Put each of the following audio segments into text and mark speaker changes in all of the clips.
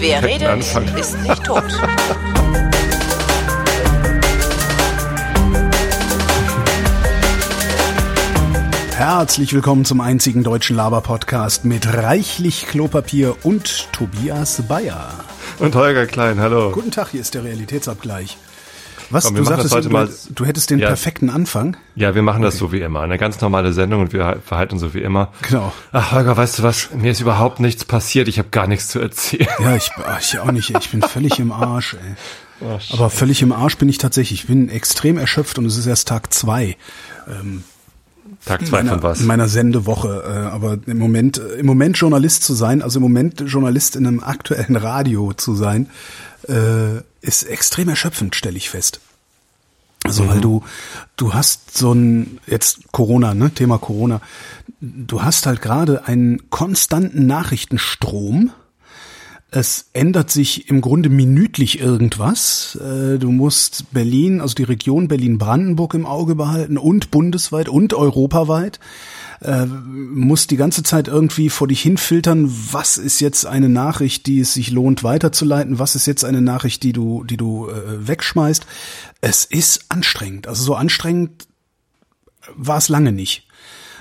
Speaker 1: Wer redet,
Speaker 2: Anfang.
Speaker 1: ist nicht tot.
Speaker 3: Herzlich willkommen zum einzigen deutschen Laber-Podcast mit reichlich Klopapier und Tobias Bayer.
Speaker 2: Und Holger Klein, hallo.
Speaker 3: Guten Tag, hier ist der Realitätsabgleich. Was,
Speaker 2: Komm,
Speaker 3: du sagtest,
Speaker 2: heute
Speaker 3: du,
Speaker 2: mal-
Speaker 3: du hättest den
Speaker 2: Ja.
Speaker 3: perfekten Anfang?
Speaker 2: Ja, wir machen das so wie immer. Eine ganz normale Sendung und wir verhalten uns so wie immer.
Speaker 3: Genau.
Speaker 2: Ach, Holger, weißt du was? Mir ist überhaupt nichts passiert. Ich habe gar nichts zu erzählen.
Speaker 3: Ja, ich, ich auch nicht. Ich bin völlig im Arsch, ey.
Speaker 2: Oh,
Speaker 3: Aber völlig im Arsch bin ich tatsächlich. Ich bin extrem erschöpft und es ist erst Tag zwei
Speaker 2: Tag zwei
Speaker 3: meiner,
Speaker 2: von was?
Speaker 3: meiner Sendewoche. Äh, aber im Moment, äh, im Moment Journalist zu sein, also im Moment Journalist in einem aktuellen Radio zu sein, äh, ist extrem erschöpfend, stelle ich fest. Also
Speaker 2: Mhm.
Speaker 3: weil du, du hast so ein, jetzt Corona, ne, Thema Corona, du hast halt gerade einen konstanten Nachrichtenstrom. Es ändert sich im Grunde minütlich irgendwas. Äh, Du musst Berlin, also die Region Berlin-Brandenburg im Auge behalten und bundesweit und europaweit. Äh, Musst die ganze Zeit irgendwie vor dich hinfiltern, was ist jetzt eine Nachricht, die es sich lohnt weiterzuleiten, was ist jetzt eine Nachricht, die du, die du äh, wegschmeißt. Es ist anstrengend. Also so anstrengend war es lange nicht.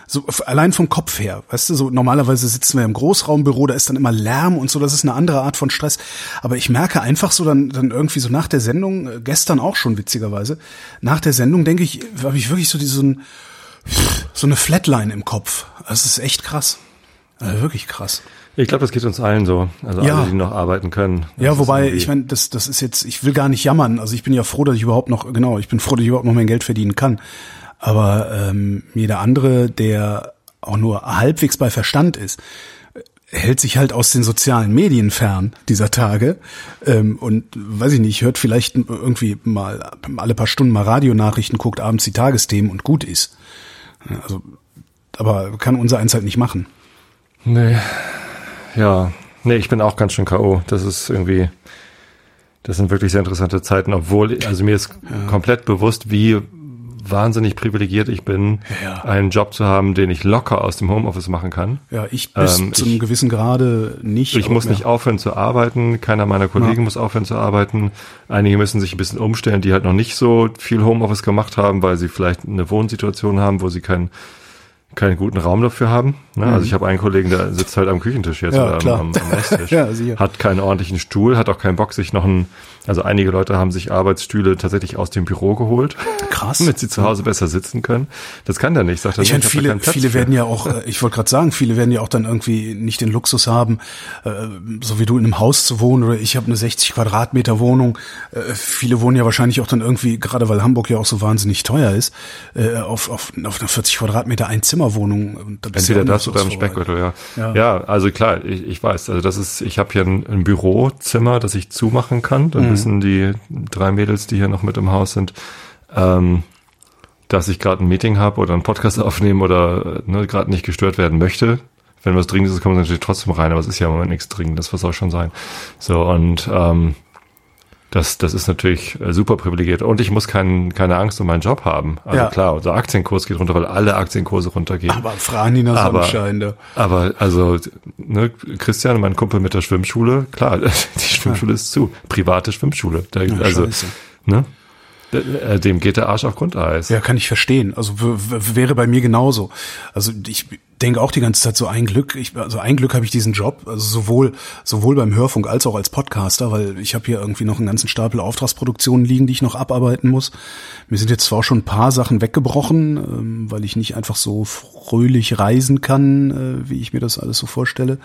Speaker 3: So allein vom Kopf her, weißt du, so normalerweise sitzen wir im Großraumbüro, da ist dann immer Lärm und so, das ist eine andere Art von Stress. Aber ich merke einfach so dann, dann irgendwie so nach der Sendung, äh, gestern auch schon witzigerweise, nach der Sendung denke ich, habe ich wirklich so diesen, so eine Flatline im Kopf. Das ist echt krass. Also wirklich krass.
Speaker 2: Ich glaube, das geht uns allen so. Also
Speaker 3: Ja.
Speaker 2: alle, die noch arbeiten können.
Speaker 3: Ja, wobei, ich meine, das, das ist jetzt, ich will gar nicht jammern. Also ich bin ja froh, dass ich überhaupt noch, genau, ich bin froh, dass ich überhaupt noch mein Geld verdienen kann. Aber ähm, jeder andere, der auch nur halbwegs bei Verstand ist, hält sich halt aus den sozialen Medien fern dieser Tage ähm, und weiß ich nicht, hört vielleicht irgendwie mal alle paar Stunden mal Radionachrichten, guckt abends die Tagesthemen und gut ist. Also, aber kann unser eins halt nicht machen.
Speaker 2: Nee. Ja. Nee, ich bin auch ganz schön K.O. Das ist irgendwie, das sind wirklich sehr interessante Zeiten, obwohl, also mir ist komplett bewusst, wie wahnsinnig privilegiert ich bin,
Speaker 3: Ja.
Speaker 2: einen Job zu haben, den ich locker aus dem Homeoffice machen kann.
Speaker 3: Ja, ich bis
Speaker 2: Ähm,
Speaker 3: zu einem
Speaker 2: ich-
Speaker 3: gewissen Grade nicht.
Speaker 2: Ich muss nicht
Speaker 3: ja.
Speaker 2: aufhören zu arbeiten, keiner meiner Kollegen muss aufhören zu arbeiten. Einige müssen sich ein bisschen umstellen, die halt noch nicht so viel Homeoffice gemacht haben, weil sie vielleicht eine Wohnsituation haben, wo sie keinen keinen guten Raum dafür haben. Ne? Also ich habe einen Kollegen, der sitzt halt am Küchentisch jetzt
Speaker 3: Mhm. Ja,
Speaker 2: oder am, am, am Esstisch,
Speaker 3: Ja, sicher.
Speaker 2: hat keinen ordentlichen Stuhl, hat auch keinen Bock, sich noch einen, also einige Leute haben sich Arbeitsstühle tatsächlich aus dem Büro geholt,
Speaker 3: Krass.
Speaker 2: damit sie zu Hause besser sitzen können. Das kann der nicht, sagt er.
Speaker 3: Ich meine, viele, viele werden ja auch, äh, ich wollte gerade sagen, viele werden ja auch dann irgendwie nicht den Luxus haben, äh, so wie du in einem Haus zu wohnen oder ich habe eine 60 Quadratmeter Wohnung. Äh, Viele wohnen ja wahrscheinlich auch dann irgendwie, gerade weil Hamburg ja auch so wahnsinnig teuer ist, auf, auf, auf einer 40 Quadratmeter Einzimmerwohnung. Da
Speaker 2: Entweder
Speaker 3: ja
Speaker 2: das oder im. Speckgürtel, ja.
Speaker 3: Ja.
Speaker 2: ja. also klar, ich, ich weiß, also das ist, ich habe hier ein, ein Bürozimmer, das ich zumachen kann.
Speaker 3: Mhm.
Speaker 2: Wissen die drei Mädels, die hier noch mit im Haus sind, ähm, dass ich gerade ein Meeting habe oder einen Podcast aufnehmen oder äh, ne, gerade nicht gestört werden möchte. Wenn was Dringendes ist, kommt man natürlich trotzdem rein, aber es ist ja im Moment nichts Dringendes, was soll schon sein. So, und ähm, das, das ist natürlich äh, super privilegiert. Und ich muss kein, keine Angst um meinen Job haben. Also
Speaker 3: Ja.
Speaker 2: klar, unser Aktienkurs geht runter, weil alle Aktienkurse runtergehen.
Speaker 3: Aber Franina
Speaker 2: Aber-
Speaker 3: Sonnenschein, da.
Speaker 2: Aber also, ne, Christian, mein Kumpel mit der Schwimmschule, klar, die Schwimmschule ist zu. Private Schwimmschule. Da, also,
Speaker 3: scheiße.
Speaker 2: ne? D- äh, Dem geht der Arsch auf Grundeis.
Speaker 3: Ja, kann ich verstehen. Also wäre bei mir genauso. Also ich denke auch die ganze Zeit so ein Glück. Ich, also ein Glück habe ich diesen Job, also sowohl sowohl beim Hörfunk als auch als Podcaster, weil ich habe hier irgendwie noch einen ganzen Stapel Auftragsproduktionen liegen, die ich noch abarbeiten muss. Mir sind jetzt zwar schon ein paar Sachen weggebrochen, ähm, weil ich nicht einfach so fröhlich reisen kann, äh, wie ich mir das alles so vorstelle.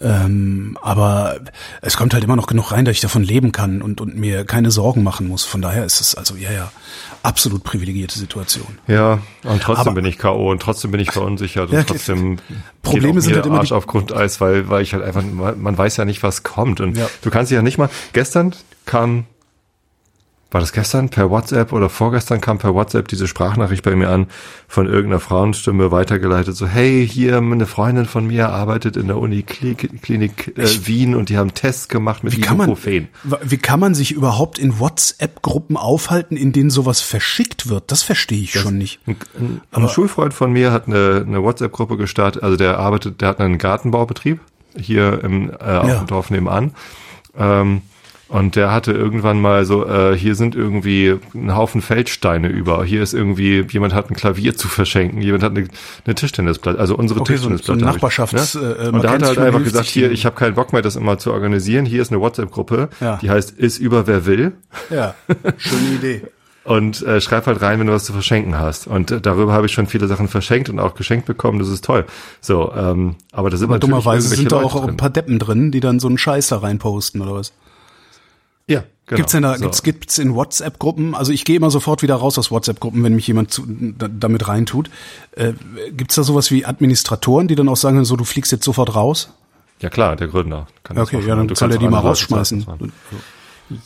Speaker 3: Ähm, aber es kommt halt immer noch genug rein, dass ich davon leben kann und, und mir keine Sorgen machen muss. Von daher ist es also, ja, ja, absolut privilegierte Situation.
Speaker 2: Ja, und trotzdem
Speaker 3: Aber-
Speaker 2: bin ich K.O. und trotzdem bin ich verunsichert
Speaker 3: Ja,
Speaker 2: und trotzdem
Speaker 3: Probleme sind halt immer
Speaker 2: Arsch
Speaker 3: die-
Speaker 2: auf Grundeis, weil, weil ich halt einfach, man man weiß ja nicht, was kommt. Und
Speaker 3: Ja.
Speaker 2: du kannst dich ja nicht mal, gestern kam war das gestern per WhatsApp oder vorgestern kam per WhatsApp diese Sprachnachricht bei mir an von irgendeiner Frauenstimme weitergeleitet, so hey, hier eine Freundin von mir arbeitet in der Uni Klinik äh, Wien und die haben Tests gemacht mit
Speaker 3: Wie kann, man,
Speaker 2: Ibuprofen.
Speaker 3: wie kann man sich überhaupt in WhatsApp-Gruppen aufhalten, in denen sowas verschickt wird? Das verstehe ich schon nicht.
Speaker 2: Ein, ein, ein Schulfreund von mir hat eine, eine WhatsApp-Gruppe gestartet, also der arbeitet, der hat einen Gartenbaubetrieb hier im äh, auf
Speaker 3: Ja.
Speaker 2: dem Dorf nebenan. Ähm, und der hatte irgendwann mal so, äh, hier sind irgendwie ein Haufen Feldsteine über. Hier ist irgendwie, jemand hat ein Klavier zu verschenken, jemand hat eine, eine Tischtennisplatte, also unsere
Speaker 3: Okay, so, so
Speaker 2: Tischtennisplatte.
Speaker 3: ein
Speaker 2: hab ich,
Speaker 3: Nachbarschafts...
Speaker 2: ne?
Speaker 3: äh,
Speaker 2: Und da hat er halt einfach gesagt, hier, ich habe keinen Bock mehr, das immer zu organisieren. Hier ist eine WhatsApp-Gruppe,
Speaker 3: Ja.
Speaker 2: die heißt Ist über wer will.
Speaker 3: Ja, schöne Idee.
Speaker 2: Und äh, schreib halt rein, wenn du was zu verschenken hast. Und äh, darüber habe ich schon viele Sachen verschenkt und auch geschenkt bekommen. Das ist toll. So, ähm, aber da sind
Speaker 3: Aber dummerweise sind da auch
Speaker 2: drin.
Speaker 3: ein paar Deppen drin, die dann so einen Scheiß da reinposten oder was?
Speaker 2: Ja, genau.
Speaker 3: Gibt's denn da,
Speaker 2: So.
Speaker 3: gibt's, gibt's in WhatsApp-Gruppen, also ich gehe immer sofort wieder raus aus WhatsApp-Gruppen, wenn mich jemand zu, da, damit reintut. Äh, gibt's da sowas wie Administratoren, die dann auch sagen, so du fliegst jetzt sofort raus?
Speaker 2: Ja klar, der Gründer. Kann
Speaker 3: Okay, ja, dann
Speaker 2: Du
Speaker 3: soll er die mal rausschmeißen.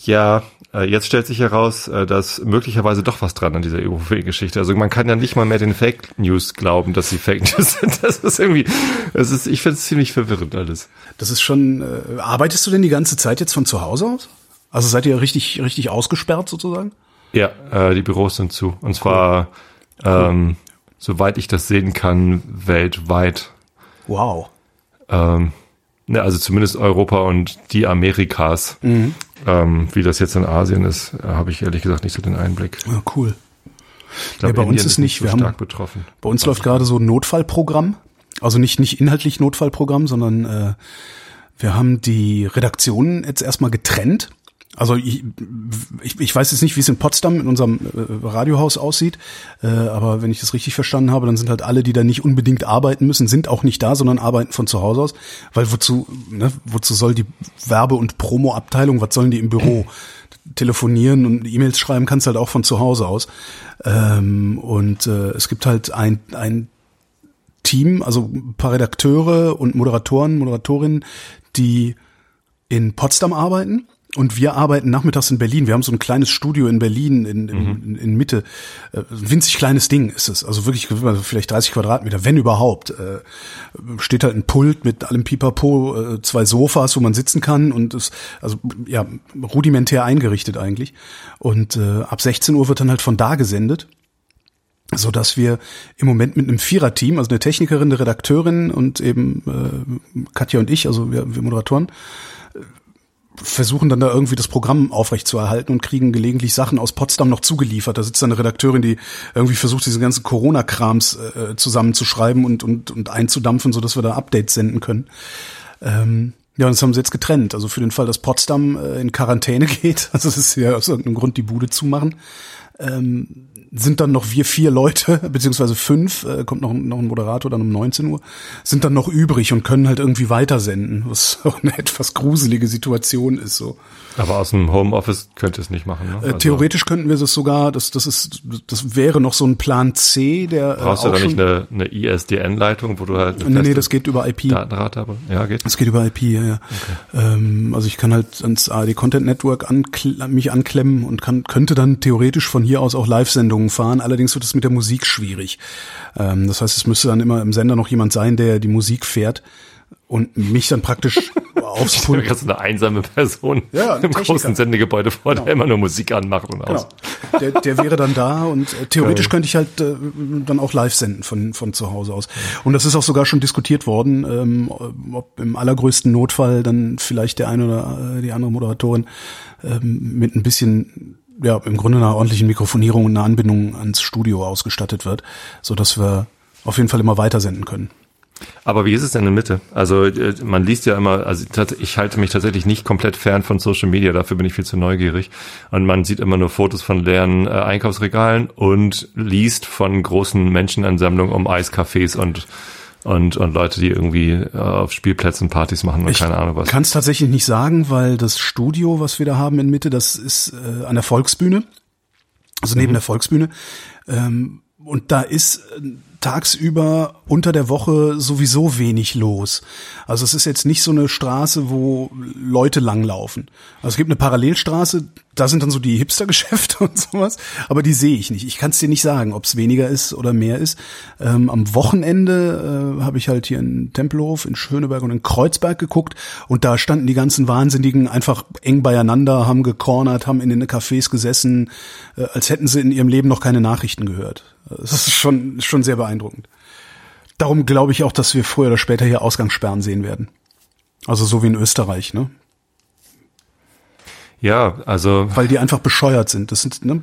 Speaker 2: Ja, äh, jetzt stellt sich heraus, äh, dass möglicherweise doch was dran an dieser EUV-Geschichte. Also man kann ja nicht mal mehr den Fake News glauben, dass sie Fake News sind. Das ist irgendwie, das ist, ich finde es ziemlich verwirrend alles.
Speaker 3: Das ist schon, äh, arbeitest du denn die ganze Zeit jetzt von zu Hause aus? Also seid ihr richtig, richtig ausgesperrt sozusagen?
Speaker 2: Ja, äh, die Büros sind zu. Und zwar, ähm, soweit ich das sehen kann, weltweit.
Speaker 3: Wow.
Speaker 2: Ähm, ne, also zumindest Europa und die Amerikas.
Speaker 3: Mhm.
Speaker 2: Ähm, wie das jetzt in Asien ist, habe ich ehrlich gesagt nicht so den Einblick.
Speaker 3: Ja, cool.
Speaker 2: Ich glaub,
Speaker 3: Ja, bei uns ist nicht.
Speaker 2: so
Speaker 3: Wir haben-
Speaker 2: betroffen.
Speaker 3: Bei uns läuft gerade so ein Notfallprogramm. Also nicht, nicht inhaltlich Notfallprogramm, sondern äh, wir haben die Redaktionen jetzt erstmal getrennt. Also ich, ich, ich weiß jetzt nicht, wie es in Potsdam in unserem äh, Radiohaus aussieht, äh, aber wenn ich das richtig verstanden habe, dann sind halt alle, die da nicht unbedingt arbeiten müssen, sind auch nicht da, sondern arbeiten von zu Hause aus. Weil wozu, ne, wozu soll die Werbe- und Promo-Abteilung, was sollen die im Büro? Telefonieren und E-Mails schreiben kannst halt auch von zu Hause aus. Ähm, und äh, es gibt halt ein, ein Team, also ein paar Redakteure und Moderatoren, Moderatorinnen, die in Potsdam arbeiten. Und wir arbeiten nachmittags in Berlin. Wir haben so ein kleines Studio in Berlin in, in, in, in Mitte. Äh, winzig kleines Ding ist es. Also wirklich also vielleicht 30 Quadratmeter, wenn überhaupt. Äh, steht halt ein Pult mit allem Pipapo, äh, zwei Sofas, wo man sitzen kann und ist also ja rudimentär eingerichtet eigentlich. Und äh, ab 16 Uhr wird dann halt von da gesendet so dass wir im Moment mit einem Viererteam, also eine Technikerin, eine Redakteurin und eben äh, Katja und ich, also wir, wir Moderatoren, versuchen dann da irgendwie das Programm aufrechtzuerhalten und kriegen gelegentlich Sachen aus Potsdam noch zugeliefert. Da sitzt dann eine Redakteurin, die irgendwie versucht, diese ganzen Corona-Krams äh, zusammenzuschreiben und, und, und einzudampfen, so dass wir da Updates senden können. Ähm, ja, und das haben sie jetzt getrennt. Also für den Fall, dass Potsdam äh, in Quarantäne geht, also es ist ja aus irgendeinem Grund die Bude zumachen, ähm, sind dann noch wir vier Leute, beziehungsweise fünf, äh, kommt noch, noch ein Moderator dann um 19 Uhr, sind dann noch übrig und können halt irgendwie weitersenden, was auch eine etwas gruselige Situation ist so.
Speaker 2: Aber aus dem Homeoffice könnt ihr es nicht machen. Ne?
Speaker 3: Äh,
Speaker 2: Also
Speaker 3: theoretisch könnten wir das sogar, das, das ist, das wäre noch so ein Plan C, der äh,
Speaker 2: Brauchst du
Speaker 3: auch
Speaker 2: da nicht eine, eine ISDN-Leitung, wo du halt eine
Speaker 3: Nee, nee, das geht über IP.
Speaker 2: Datenrate habe? Ja, geht.
Speaker 3: Es geht über IP, ja, ja. Ähm, also ich kann halt ans ARD Content Network ankl mich anklemmen und kann, könnte dann theoretisch von hier aus auch Live-Sendungen fahren. Allerdings wird es mit der Musik schwierig. Ähm, das heißt, es müsste dann immer im Sender noch jemand sein, der die Musik fährt und mich dann praktisch aufs
Speaker 2: Ich
Speaker 3: Pult.
Speaker 2: gerade so eine einsame Person
Speaker 3: Ja, ein
Speaker 2: im
Speaker 3: Techniker.
Speaker 2: großen Sendegebäude vor, der immer nur Musik anmacht und aus.
Speaker 3: Genau. Der, der wäre dann da und äh, theoretisch
Speaker 2: Geil.
Speaker 3: könnte ich halt äh, dann auch live senden von, von zu Hause aus. Und das ist auch sogar schon diskutiert worden, ähm, ob im allergrößten Notfall dann vielleicht der eine oder äh, die andere Moderatorin ähm, mit ein bisschen, ja, im Grunde einer ordentlichen Mikrofonierung und einer Anbindung ans Studio ausgestattet wird, so dass wir auf jeden Fall immer weiter senden können.
Speaker 2: Aber wie ist es denn in Mitte? Also äh, man liest ja immer, also ich halte mich tatsächlich nicht komplett fern von Social Media, dafür bin ich viel zu neugierig. Und man sieht immer nur Fotos von leeren äh, Einkaufsregalen und liest von großen Menschenansammlungen um Eiscafés und und und Leute, die irgendwie äh, auf Spielplätzen Partys machen und
Speaker 3: Ich
Speaker 2: keine Ahnung was.
Speaker 3: kann es tatsächlich nicht sagen, weil das Studio, was wir da haben in Mitte, das ist äh, an der Volksbühne, also neben der Volksbühne. Ähm, und da ist äh, tagsüber unter der Woche sowieso wenig los. Also es ist jetzt nicht so eine Straße, wo Leute langlaufen. Also es gibt eine Parallelstraße, da sind dann so die Hipstergeschäfte und sowas, aber die sehe ich nicht. Ich kann es dir nicht sagen, ob es weniger ist oder mehr ist. Ähm, am Wochenende äh, habe ich halt hier in Tempelhof, in Schöneberg und in Kreuzberg geguckt und da standen die ganzen Wahnsinnigen einfach eng beieinander, haben gecornert, haben in den Cafés gesessen, äh, als hätten sie in ihrem Leben noch keine Nachrichten gehört. Das ist schon, schon sehr beeindruckend. Darum glaube ich auch, dass wir früher oder später hier Ausgangssperren sehen werden. Also so wie in Österreich, ne?
Speaker 2: Ja, also.
Speaker 3: Weil die einfach bescheuert sind. Das sind, ne?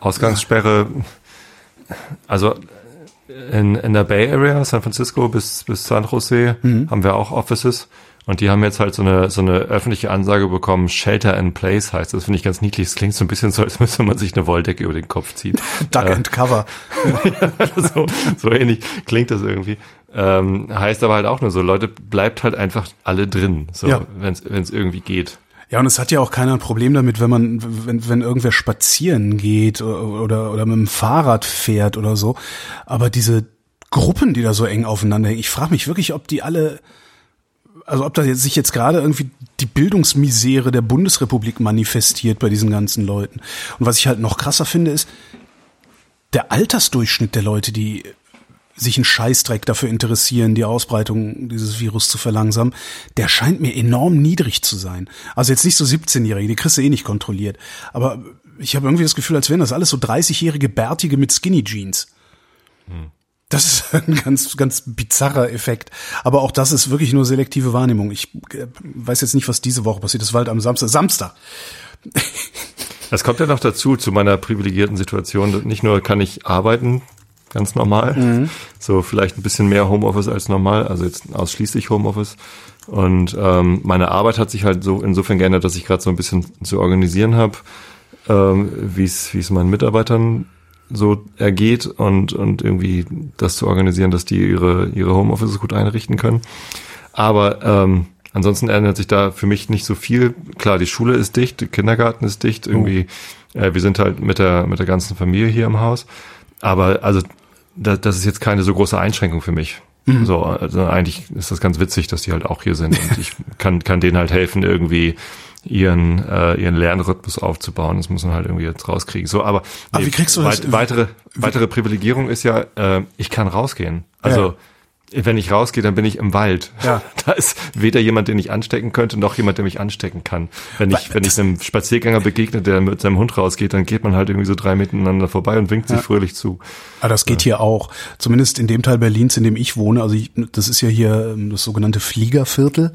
Speaker 2: Ausgangssperre, also in, in der Bay Area, San Francisco bis, bis San Jose, mhm. haben wir auch Offices. Und die haben jetzt halt so eine, so eine öffentliche Ansage bekommen, Shelter in Place heißt. Das finde ich ganz niedlich. Es klingt so ein bisschen so, als müsste man sich eine Wolldecke über den Kopf ziehen.
Speaker 3: Duck äh, and Cover.
Speaker 2: so, so ähnlich klingt das irgendwie. Ähm, heißt aber halt auch nur so, Leute, bleibt halt einfach alle drin, so, ja. wenn es irgendwie geht.
Speaker 3: Ja, und es hat ja auch keiner ein Problem damit, wenn man, wenn, wenn irgendwer spazieren geht oder, oder mit dem Fahrrad fährt oder so. Aber diese Gruppen, die da so eng aufeinander hängen, ich frage mich wirklich, ob die alle, also ob da jetzt, sich jetzt gerade irgendwie die Bildungsmisere der Bundesrepublik manifestiert bei diesen ganzen Leuten. Und was ich halt noch krasser finde, ist, der Altersdurchschnitt der Leute, die sich ein Scheißdreck dafür interessieren, die Ausbreitung dieses Virus zu verlangsamen, der scheint mir enorm niedrig zu sein. Also jetzt nicht so 17-Jährige, die kriegst du eh nicht kontrolliert. Aber ich habe irgendwie das Gefühl, als wären das alles so 30-jährige Bärtige mit Skinny Jeans. Hm. Das ist ein ganz, ganz bizarrer Effekt. Aber auch das ist wirklich nur selektive Wahrnehmung. Ich äh, weiß jetzt nicht, was diese Woche passiert. Das war halt am Samstag. Samstag.
Speaker 2: Das kommt ja noch dazu, zu meiner privilegierten Situation. Nicht nur kann ich arbeiten, ganz normal. Mhm. So vielleicht ein bisschen mehr Homeoffice als normal, also jetzt ausschließlich Homeoffice. Und ähm, meine Arbeit hat sich halt so insofern geändert, dass ich gerade so ein bisschen zu organisieren habe, ähm, wie es wie es meinen Mitarbeitern so ergeht und und irgendwie das zu organisieren, dass die ihre ihre Homeoffice gut einrichten können. Aber ähm, ansonsten ändert sich da für mich nicht so viel. Klar, die Schule ist dicht, der Kindergarten ist dicht. Irgendwie, oh. äh, wir sind halt mit der mit der ganzen Familie hier im Haus. Aber also das, das ist jetzt keine so große Einschränkung für mich. Mhm. So, also eigentlich ist das ganz witzig, dass die halt auch hier sind und ich kann, kann denen halt helfen, irgendwie ihren, äh, ihren Lernrhythmus aufzubauen. Das muss man halt irgendwie jetzt rauskriegen. So, aber,
Speaker 3: nee, aber wie kriegst du das?
Speaker 2: weitere, weitere Privilegierung ist ja, äh, ich kann rausgehen. Also, ja wenn ich rausgehe, dann bin ich im Wald. Ja. Da ist weder jemand, den ich anstecken könnte, noch jemand, der mich anstecken kann. Wenn ich, wenn ich einem Spaziergänger begegne, der mit seinem Hund rausgeht, dann geht man halt irgendwie so drei miteinander vorbei und winkt ja. sich fröhlich zu.
Speaker 3: Aber das geht ja. hier auch. Zumindest in dem Teil Berlins, in dem ich wohne. Also ich, das ist ja hier ähm, das sogenannte Fliegerviertel.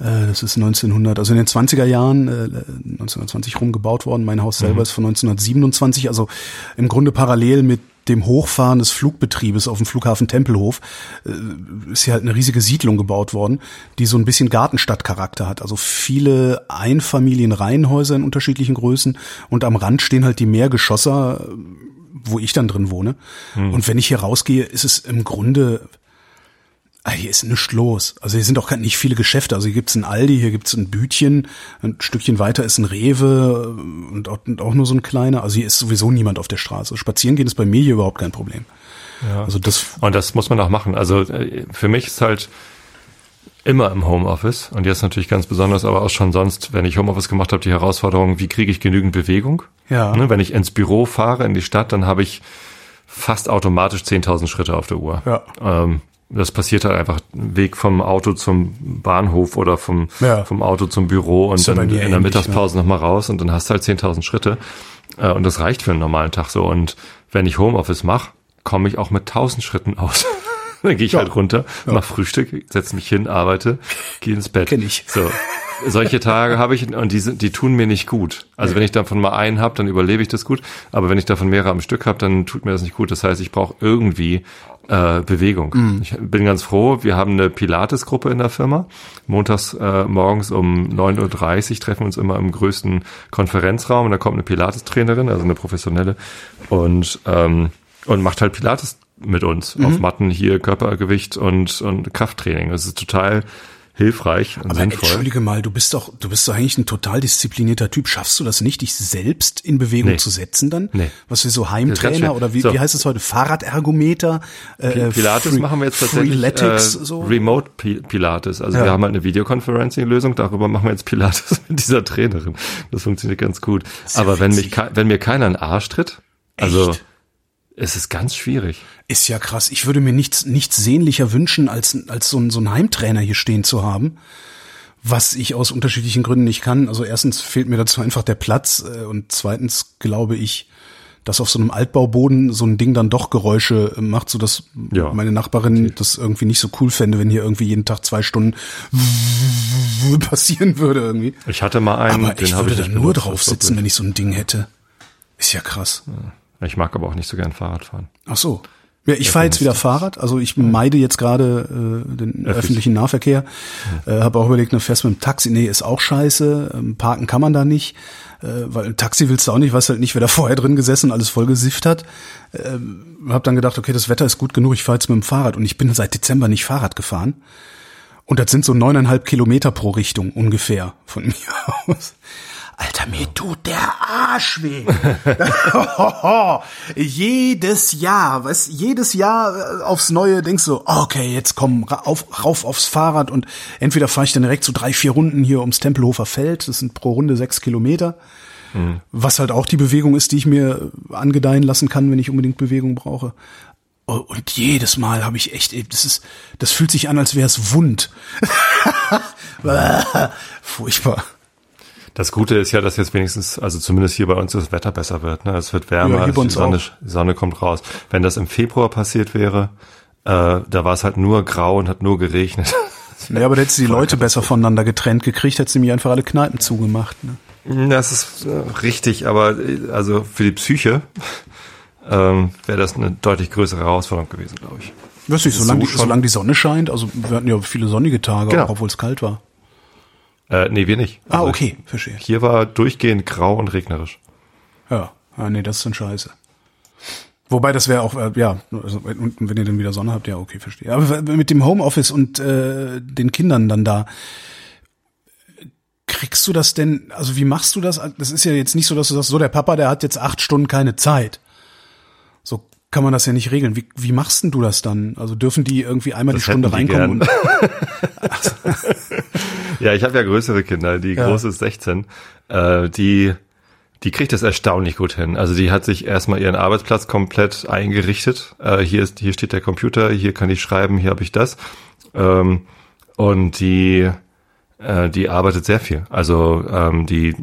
Speaker 3: Äh, das ist 1900, also in den 20er Jahren, 1920 äh, rum gebaut worden. Mein Haus selber mhm. ist von 1927, also im Grunde parallel mit dem Hochfahren des Flugbetriebes auf dem Flughafen Tempelhof äh, ist hier halt eine riesige Siedlung gebaut worden, die so ein bisschen Gartenstadtcharakter hat. Also viele Einfamilienreihenhäuser in unterschiedlichen Größen und am Rand stehen halt die Mehrgeschosser, wo ich dann drin wohne. Hm. Und wenn ich hier rausgehe, ist es im Grunde Ah, hier ist nichts los. Also hier sind auch nicht viele Geschäfte. Also hier gibt's ein Aldi, hier gibt's ein Bütchen, ein Stückchen weiter ist ein Rewe und auch, und auch nur so ein kleiner. Also hier ist sowieso niemand auf der Straße. Spazieren gehen ist bei mir hier überhaupt kein Problem.
Speaker 2: Ja. Also das und das muss man auch machen. Also äh, für mich ist halt immer im Homeoffice und jetzt natürlich ganz besonders, aber auch schon sonst, wenn ich Homeoffice gemacht habe, die Herausforderung, wie kriege ich genügend Bewegung? Ja. Ne, wenn ich ins Büro fahre, in die Stadt, dann habe ich fast automatisch 10.000 Schritte auf der Uhr. Ja. Ähm, das passiert halt einfach Weg vom Auto zum Bahnhof oder vom, ja. vom Auto zum Büro und dann in der Mittagspause ne? nochmal raus und dann hast du halt 10.000 Schritte. Äh, und das reicht für einen normalen Tag so. Und wenn ich Homeoffice mache, komme ich auch mit 1000 Schritten aus. dann gehe ich ja. halt runter, ja. mach Frühstück, setze mich hin, arbeite, gehe ins Bett.
Speaker 3: Kenn ich.
Speaker 2: So. Solche Tage habe ich und die, sind, die tun mir nicht gut. Also wenn ich davon mal einen habe, dann überlebe ich das gut. Aber wenn ich davon mehrere am Stück habe, dann tut mir das nicht gut. Das heißt, ich brauche irgendwie äh, Bewegung. Mhm. Ich bin ganz froh, wir haben eine Pilates-Gruppe in der Firma. Montags äh, morgens um 9.30 Uhr treffen wir uns immer im größten Konferenzraum und da kommt eine Pilates-Trainerin, also eine professionelle, und, ähm, und macht halt Pilates mit uns mhm. auf Matten hier Körpergewicht und, und Krafttraining. Das ist total hilfreich und
Speaker 3: Aber
Speaker 2: sinnvoll.
Speaker 3: Entschuldige mal, du bist doch, du bist doch eigentlich ein total disziplinierter Typ. Schaffst du das nicht, dich selbst in Bewegung nee. zu setzen dann? Nee. Was wir so Heimtrainer oder wie, so. wie heißt es heute? Fahrradergometer?
Speaker 2: Äh, Pilates Free, machen wir jetzt tatsächlich äh, so? Remote Pilates. Also ja. wir haben halt eine Videoconferencing-Lösung, darüber machen wir jetzt Pilates mit dieser Trainerin. Das funktioniert ganz gut. Aber wenn mich, wenn mir keiner einen Arsch tritt, also Echt? Es ist ganz schwierig.
Speaker 3: Ist ja krass. Ich würde mir nichts, nichts sehnlicher wünschen, als, als so, ein, so ein Heimtrainer hier stehen zu haben. Was ich aus unterschiedlichen Gründen nicht kann. Also erstens fehlt mir dazu einfach der Platz äh, und zweitens glaube ich, dass auf so einem Altbauboden so ein Ding dann doch Geräusche äh, macht, so dass
Speaker 2: Ja.
Speaker 3: meine Nachbarin das irgendwie nicht so cool fände, wenn hier irgendwie jeden Tag zwei Stunden passieren würde irgendwie.
Speaker 2: Ich hatte mal einen,
Speaker 3: Aber
Speaker 2: den
Speaker 3: ich würde
Speaker 2: ich
Speaker 3: da nur drauf sitzen, wenn ich so ein Ding hätte. Ist ja krass.
Speaker 2: blöd. Ich mag aber auch nicht so gern Fahrrad fahren.
Speaker 3: Ach so. Ja, ich fahre jetzt wieder Fahrrad, also ich meide jetzt gerade äh, den öffentlichen Nahverkehr. Äh, habe auch überlegt, ne, fährst mit dem Taxi, nee, ist auch scheiße. Ähm, parken kann man da nicht, äh, weil ein Taxi willst du auch nicht, weißt halt nicht, wer da vorher drin gesessen und alles voll gesifft hat. Ähm, habe dann gedacht, okay, das Wetter ist gut genug, ich fahre jetzt mit dem Fahrrad und ich bin seit Dezember nicht Fahrrad gefahren. Und das sind so neuneinhalb Kilometer pro Richtung ungefähr von mir aus. Alter, mir tut der Arsch weh. jedes Jahr, was jedes Jahr äh, aufs Neue denkst du, okay, jetzt komm auf, rauf aufs Fahrrad und entweder fahre ich dann direkt so drei, vier Runden hier ums Tempelhofer Feld, das sind pro Runde sechs Kilometer, was halt auch die Bewegung ist, die ich mir angedeihen lassen kann, wenn ich unbedingt Bewegung brauche. Oh, Und jedes Mal habe ich echt, das ist, das fühlt sich an, als wäre es wund. Furchtbar.
Speaker 2: Das Gute ist ja, dass jetzt wenigstens, also zumindest hier bei uns das Wetter besser wird. Ne? Es wird wärmer,
Speaker 3: Ja,
Speaker 2: also die Sonne,
Speaker 3: auch.
Speaker 2: Sonne kommt raus. Wenn das im Februar passiert wäre, äh, da war es halt nur grau und hat nur geregnet.
Speaker 3: Ja, aber da hättest du die Leute besser voneinander getrennt gekriegt, hättest du mir einfach alle Kneipen zugemacht. Ne?
Speaker 2: Das ist äh, richtig, aber äh, also für die Psyche ähm, wäre das eine deutlich größere Herausforderung gewesen, glaube ich.
Speaker 3: Weiß nicht,
Speaker 2: So
Speaker 3: solange, die,
Speaker 2: schon.
Speaker 3: solange die Sonne scheint, also wir hatten ja viele sonnige Tage,
Speaker 2: Genau.
Speaker 3: obwohl es kalt war.
Speaker 2: Äh, nee, wir nicht.
Speaker 3: Ah,
Speaker 2: Also
Speaker 3: okay, verstehe.
Speaker 2: Hier war durchgehend grau und regnerisch.
Speaker 3: Ja, ah, nee, das ist dann scheiße. Wobei das wäre auch, äh, ja, also, und wenn ihr dann wieder Sonne habt, ja, okay, verstehe. Aber mit dem Homeoffice und äh, den Kindern dann da, kriegst du das denn, also wie machst du das? Das ist ja jetzt nicht so, dass du sagst, so der Papa, der hat jetzt acht Stunden keine Zeit. Kann man das ja nicht regeln. Wie, wie machst denn du das dann? Also dürfen die irgendwie einmal
Speaker 2: Das
Speaker 3: die Stunde
Speaker 2: die
Speaker 3: reinkommen?
Speaker 2: Ja, ich habe ja größere Kinder. Die
Speaker 3: Ja.
Speaker 2: große ist 16. Äh, die, die kriegt das erstaunlich gut hin. Also die hat sich erstmal ihren Arbeitsplatz komplett eingerichtet. Äh, hier ist, hier steht der Computer, hier kann ich schreiben, hier habe ich das. Ähm, und die, äh, die arbeitet sehr viel. Also ähm, die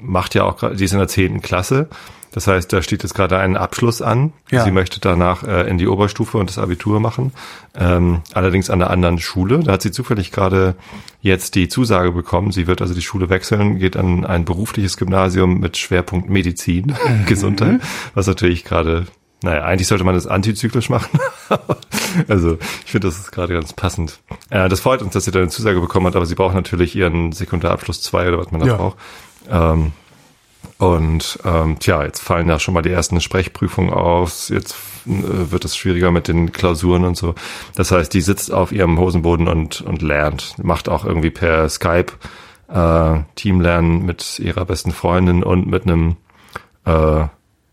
Speaker 2: macht ja auch, gerade, die ist in der zehnten Klasse. Das heißt, da steht jetzt gerade ein Abschluss an.
Speaker 3: Ja.
Speaker 2: Sie möchte danach äh, in die Oberstufe und das Abitur machen. Ähm, allerdings an einer anderen Schule. Da hat sie zufällig gerade jetzt die Zusage bekommen. Sie wird also die Schule wechseln, geht an ein berufliches Gymnasium mit Schwerpunkt Medizin, Gesundheit, was natürlich gerade, naja, eigentlich sollte man das antizyklisch machen. also ich finde, das ist gerade ganz passend. Äh, das freut uns, dass sie da eine Zusage bekommen hat, aber sie braucht natürlich ihren Sekundarabschluss 2 oder was man da
Speaker 3: Ja.
Speaker 2: braucht. Ähm, und ähm, tja, jetzt fallen da schon mal die ersten Sprechprüfungen aus. Jetzt äh, wird es schwieriger mit den Klausuren und so. Das heißt, die sitzt auf ihrem Hosenboden und, und lernt. Macht auch irgendwie per Skype äh, Teamlernen mit ihrer besten Freundin und mit einem äh,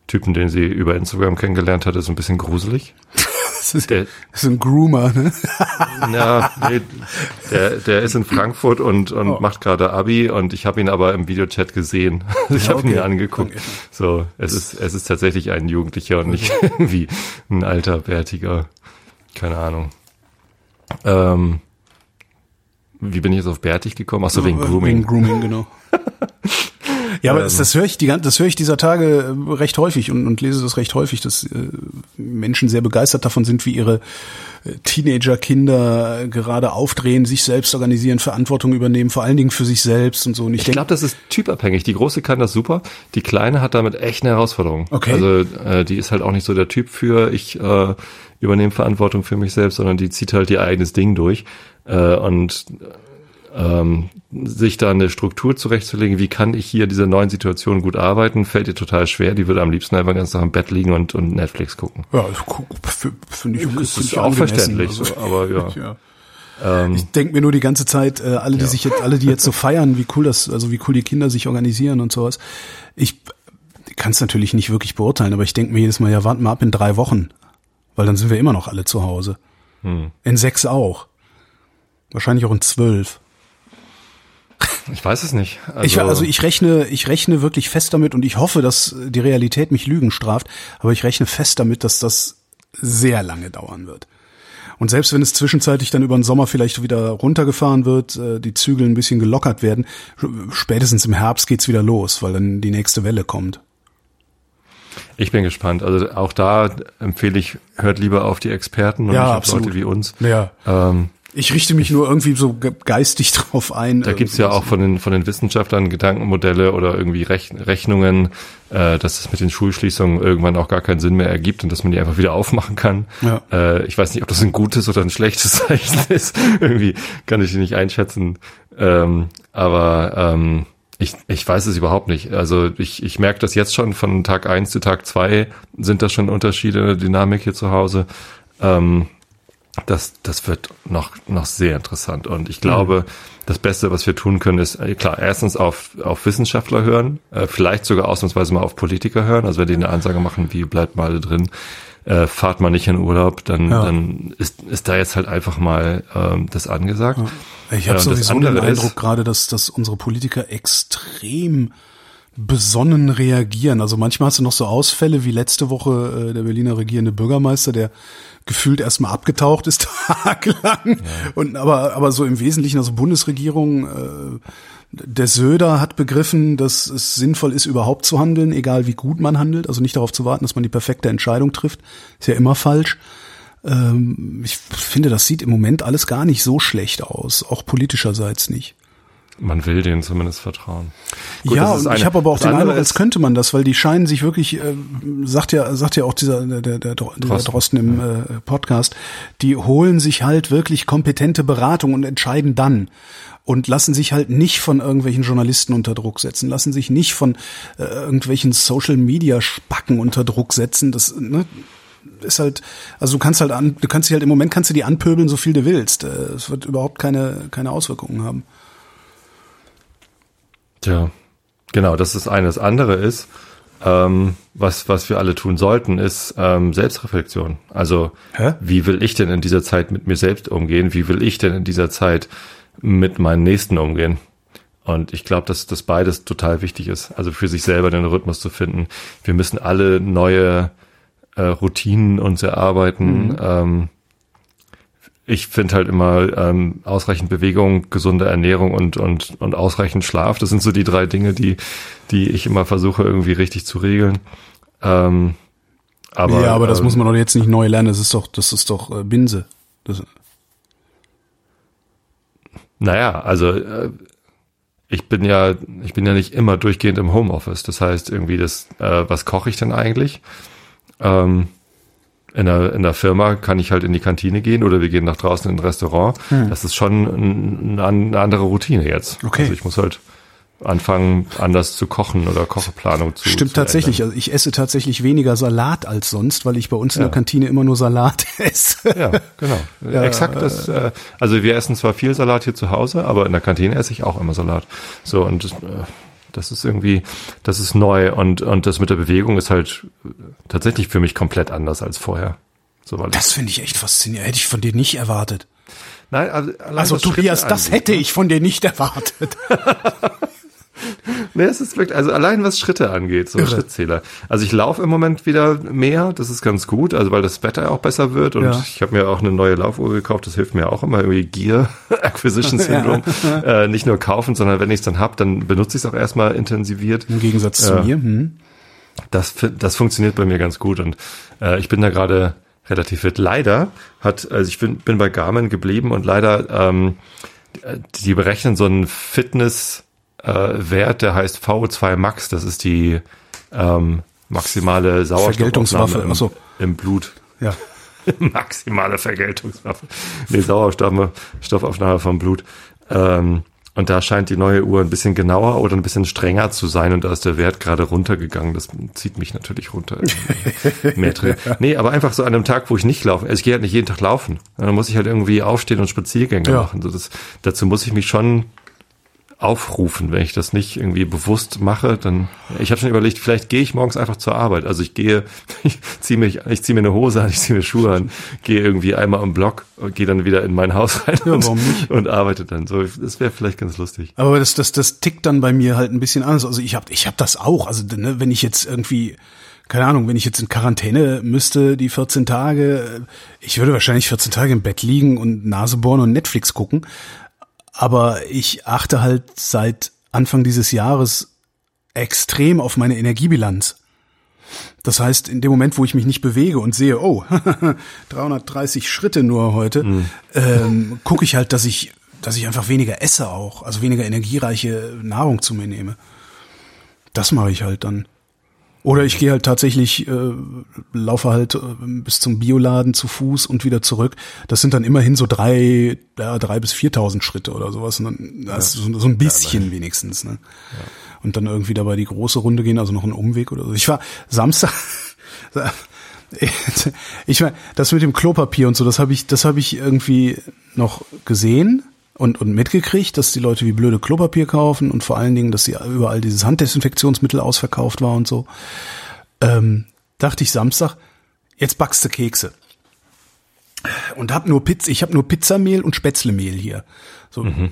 Speaker 2: Typen, den sie über Instagram kennengelernt hat, ist ein bisschen gruselig.
Speaker 3: Das ist,
Speaker 2: Der,
Speaker 3: das ist ein Groomer, ne?
Speaker 2: ja, nee, der, der ist in Frankfurt und, und
Speaker 3: Oh.
Speaker 2: macht gerade Abi und ich habe ihn aber im Videochat gesehen. Ich habe ihn
Speaker 3: okay.
Speaker 2: mir angeguckt. So, es ist, es ist tatsächlich ein Jugendlicher und nicht irgendwie ein alter, bärtiger, keine Ahnung. Ähm, wie bin ich jetzt auf bärtig gekommen? Ach so, wegen Grooming.
Speaker 3: Wegen Grooming, genau. Ja, aber das, das höre ich die das höre ich dieser Tage äh, recht häufig und, und lese das recht häufig, dass äh, Menschen sehr begeistert davon sind, wie ihre äh, Teenager-Kinder äh, gerade aufdrehen, sich selbst organisieren, Verantwortung übernehmen, vor allen Dingen für sich selbst und so. Und ich,
Speaker 2: Ich glaube, das ist typabhängig. Die große kann das super. Die kleine hat damit echt eine Herausforderung.
Speaker 3: Okay.
Speaker 2: Also äh, die ist halt auch nicht so der Typ für ich äh, übernehme Verantwortung für mich selbst, sondern die zieht halt ihr eigenes Ding durch äh, und ähm, sich da eine Struktur zurechtzulegen, wie kann ich hier in dieser neuen Situation gut arbeiten, fällt ihr total schwer. Die würde am liebsten einfach ganz Tag im Bett liegen und, und Netflix gucken.
Speaker 3: ja, finde ich,
Speaker 2: Das
Speaker 3: find
Speaker 2: ist
Speaker 3: ich
Speaker 2: auch verständlich,
Speaker 3: Also,
Speaker 2: so, aber ja.
Speaker 3: ja.
Speaker 2: Ähm,
Speaker 3: Ich denke mir nur die ganze Zeit, äh, alle, die sich jetzt, alle, die jetzt so feiern, wie cool das, also wie cool die Kinder sich organisieren und sowas. Ich kann es natürlich nicht wirklich beurteilen, aber ich denke mir jedes Mal, ja, warten mal ab in drei Wochen. Weil dann sind wir immer noch alle zu Hause.
Speaker 2: Hm.
Speaker 3: In sechs auch. Wahrscheinlich auch in zwölf.
Speaker 2: Ich weiß es nicht. Also,
Speaker 3: ich, also ich rechne, ich rechne wirklich fest damit und ich hoffe, dass die Realität mich Lügen straft, aber ich rechne fest damit, dass das sehr lange dauern wird. Und selbst wenn es zwischenzeitlich dann über den Sommer vielleicht wieder runtergefahren wird, äh, die Zügel ein bisschen gelockert werden, spätestens im Herbst geht's wieder los, weil dann die nächste Welle kommt.
Speaker 2: Ich bin gespannt. Also auch da empfehle ich, hört lieber auf die Experten und
Speaker 3: Ja,
Speaker 2: nicht auf
Speaker 3: absolut.
Speaker 2: Leute wie uns.
Speaker 3: Ja.
Speaker 2: Ähm,
Speaker 3: Ich richte mich nur irgendwie so ge- geistig drauf ein.
Speaker 2: Da gibt's ja auch von den, von den Wissenschaftlern Gedankenmodelle oder irgendwie Rech Rechnungen, äh, dass es mit den Schulschließungen irgendwann auch gar keinen Sinn mehr ergibt und dass man die einfach wieder aufmachen kann.
Speaker 3: Ja.
Speaker 2: Äh, ich weiß nicht, ob das ein gutes oder ein schlechtes Zeichen ist. irgendwie kann ich nicht einschätzen. Ähm, aber ähm, ich, ich weiß es überhaupt nicht. Also ich, ich merke das jetzt schon von Tag eins zu Tag zwei sind da schon Unterschiede in der Dynamik hier zu Hause. Ähm, das, das wird noch, noch sehr interessant. Und ich glaube, das Beste, was wir tun können, ist, äh, klar, erstens auf, auf Wissenschaftler hören, äh, vielleicht sogar ausnahmsweise mal auf Politiker hören. Also wenn die eine Ansage machen, wie bleibt mal drin, äh, fahrt mal nicht in Urlaub, dann,
Speaker 3: Ja.
Speaker 2: dann ist, ist da jetzt halt einfach mal ähm, das angesagt.
Speaker 3: Ich habe
Speaker 2: Äh, das
Speaker 3: sowieso den
Speaker 2: andere ist-
Speaker 3: Eindruck gerade, dass, dass unsere Politiker extrem besonnen reagieren. Also manchmal hast du noch so Ausfälle wie letzte Woche äh, der Berliner regierende Bürgermeister, der gefühlt erstmal abgetaucht ist tagelang. Und aber aber so im Wesentlichen also Bundesregierung äh, der Söder hat begriffen, dass es sinnvoll ist, überhaupt zu handeln, egal wie gut man handelt. Also nicht darauf zu warten, dass man die perfekte Entscheidung trifft. Ist ja immer falsch. Ähm, ich finde, das sieht im Moment alles gar nicht so schlecht aus, auch politischerseits nicht.
Speaker 2: Man will denen zumindest vertrauen. Gut,
Speaker 3: ja, und ich
Speaker 2: eine-
Speaker 3: habe aber auch den Eindruck, als könnte man das, weil die scheinen sich wirklich, äh, sagt ja, sagt ja auch dieser der, der, der Drosten,
Speaker 2: Drosten.
Speaker 3: Drosten im äh, Podcast, die holen sich halt wirklich kompetente Beratung und entscheiden dann und lassen sich halt nicht von irgendwelchen Journalisten unter Druck setzen, lassen sich nicht von äh, irgendwelchen Social Media Spacken unter Druck setzen. Das ne, ist halt, also du kannst halt an, du kannst dich halt im Moment kannst du die anpöbeln, so viel du willst. Äh, Es wird überhaupt keine keine Auswirkungen haben.
Speaker 2: Tja, genau, das ist eine. Das andere ist, ähm, was, was wir alle tun sollten, ist ähm, Selbstreflexion. Also,
Speaker 3: Hä?
Speaker 2: wie will ich denn in dieser Zeit mit mir selbst umgehen? Wie will ich denn in dieser Zeit mit meinen Nächsten umgehen? Und ich glaube, dass das beides total wichtig ist. Also für sich selber den Rhythmus zu finden. Wir müssen alle neue äh, Routinen uns erarbeiten. Ähm, ich finde halt immer ähm, ausreichend Bewegung, gesunde Ernährung und, und, und ausreichend Schlaf. Das sind so die drei Dinge, die, die ich immer versuche irgendwie richtig zu regeln. Ähm, aber,
Speaker 3: ja, aber das
Speaker 2: ähm,
Speaker 3: muss man doch jetzt nicht neu lernen. Das ist doch, das ist doch äh, Binse. Das,
Speaker 2: Naja, also äh, ich bin ja, ich bin ja nicht immer durchgehend im Homeoffice. Das heißt, irgendwie das, äh, was koche ich denn eigentlich? Ähm, in der, in der Firma kann ich halt in die Kantine gehen oder wir gehen nach draußen in ein Restaurant. Das ist schon ein, ein, eine andere Routine jetzt.
Speaker 3: Okay.
Speaker 2: Also ich muss halt anfangen, anders zu kochen oder Kocheplanung zu
Speaker 3: stimmt
Speaker 2: zu
Speaker 3: tatsächlich.
Speaker 2: ändern.
Speaker 3: Also ich esse tatsächlich weniger Salat als sonst, weil ich bei uns in
Speaker 2: Ja.
Speaker 3: der Kantine immer nur Salat esse.
Speaker 2: Ja, genau. Exakt das. Äh, also wir essen zwar viel Salat hier zu Hause, aber in der Kantine esse ich auch immer Salat. So und äh, das ist irgendwie, das ist neu und und das mit der Bewegung ist halt tatsächlich für mich komplett anders als vorher. So
Speaker 3: Das finde ich echt faszinierend. Hätte ich von dir nicht erwartet.
Speaker 2: nein, also,
Speaker 3: Also Tobias, das hätte
Speaker 2: ne?
Speaker 3: ich von dir nicht erwartet.
Speaker 2: Nee, es ist wirklich, also allein was Schritte angeht, so
Speaker 3: Irre.
Speaker 2: Schrittzähler. Also ich laufe im Moment wieder mehr, das ist ganz gut, also weil das Wetter auch besser wird und
Speaker 3: Ja.
Speaker 2: ich habe mir auch eine neue Laufuhr gekauft, das hilft mir auch immer, irgendwie Gear Acquisition Syndrome. äh, nicht nur kaufen, sondern wenn ich es dann hab, dann benutze ich es auch erstmal intensiviert.
Speaker 3: Im Gegensatz zu
Speaker 2: Ja.
Speaker 3: mir. Hm.
Speaker 2: Das, das funktioniert bei mir ganz gut und äh, ich bin da gerade relativ fit. Leider hat, also ich bin, bin bei Garmin geblieben und leider, ähm, die- die berechnen so einen Fitness äh, Wert, der heißt VO2 Max, das ist die ähm, maximale Sauerstoffaufnahme im,
Speaker 3: so.
Speaker 2: im Blut.
Speaker 3: Ja.
Speaker 2: maximale Vergeltungswaffe. Nee, Sauerstoffaufnahme vom Blut. Ähm, und da scheint die neue Uhr ein bisschen genauer oder ein bisschen strenger zu sein und da ist der Wert gerade runtergegangen. Das zieht mich natürlich runter. Mehr drin. Nee, aber einfach so an einem Tag, wo ich nicht laufe. Also ich gehe halt nicht jeden Tag laufen. Dann muss ich halt irgendwie aufstehen und Spaziergänge
Speaker 3: Ja.
Speaker 2: machen. So das, dazu muss ich mich schon aufrufen. Wenn ich das nicht irgendwie bewusst mache, dann ich habe schon überlegt, vielleicht gehe ich morgens einfach zur Arbeit. Also ich gehe, ich ziehe mich, ich ziehe mir eine Hose an, ich ziehe mir Schuhe an, gehe irgendwie einmal im Block und gehe dann wieder in mein Haus rein
Speaker 3: Ja,
Speaker 2: und, und arbeite dann. So, das wäre vielleicht ganz lustig.
Speaker 3: Aber das, das, das tickt dann bei mir halt ein bisschen anders. Also ich habe ich hab das auch. Also ne, wenn ich jetzt irgendwie, keine Ahnung, wenn ich jetzt in Quarantäne müsste, die 14 Tage, ich würde wahrscheinlich 14 Tage im Bett liegen und Nase bohren und Netflix gucken. Aber ich achte halt seit Anfang dieses Jahres extrem auf meine Energiebilanz. Das heißt, in dem Moment, wo ich mich nicht bewege und sehe, oh, 330 Schritte nur heute, mhm. ähm, gucke ich halt, dass ich, dass ich einfach weniger esse auch, also weniger energiereiche Nahrung zu mir nehme. Das mache ich halt dann. Oder ich gehe halt tatsächlich, äh, laufe halt äh, bis zum Bioladen zu Fuß und wieder zurück. Das sind dann immerhin so drei, ja, drei bis viertausend Schritte oder sowas. Und dann, ja. ist so, ein bisschen ja, wenigstens. Ne? Ja. Und dann irgendwie dabei die große Runde gehen, also noch einen Umweg oder so. Ich war Samstag. ich meine, das mit dem Klopapier und so, das habe ich, das habe ich irgendwie noch gesehen und, und mitgekriegt, dass die Leute wie blöde Klopapier kaufen und vor allen Dingen, dass sie überall dieses Handdesinfektionsmittel ausverkauft war und so. Ähm, dachte ich Samstag, jetzt backst du Kekse. Und hab nur Pizza, ich habe nur Pizzamehl und Spätzlemehl hier. So, mhm.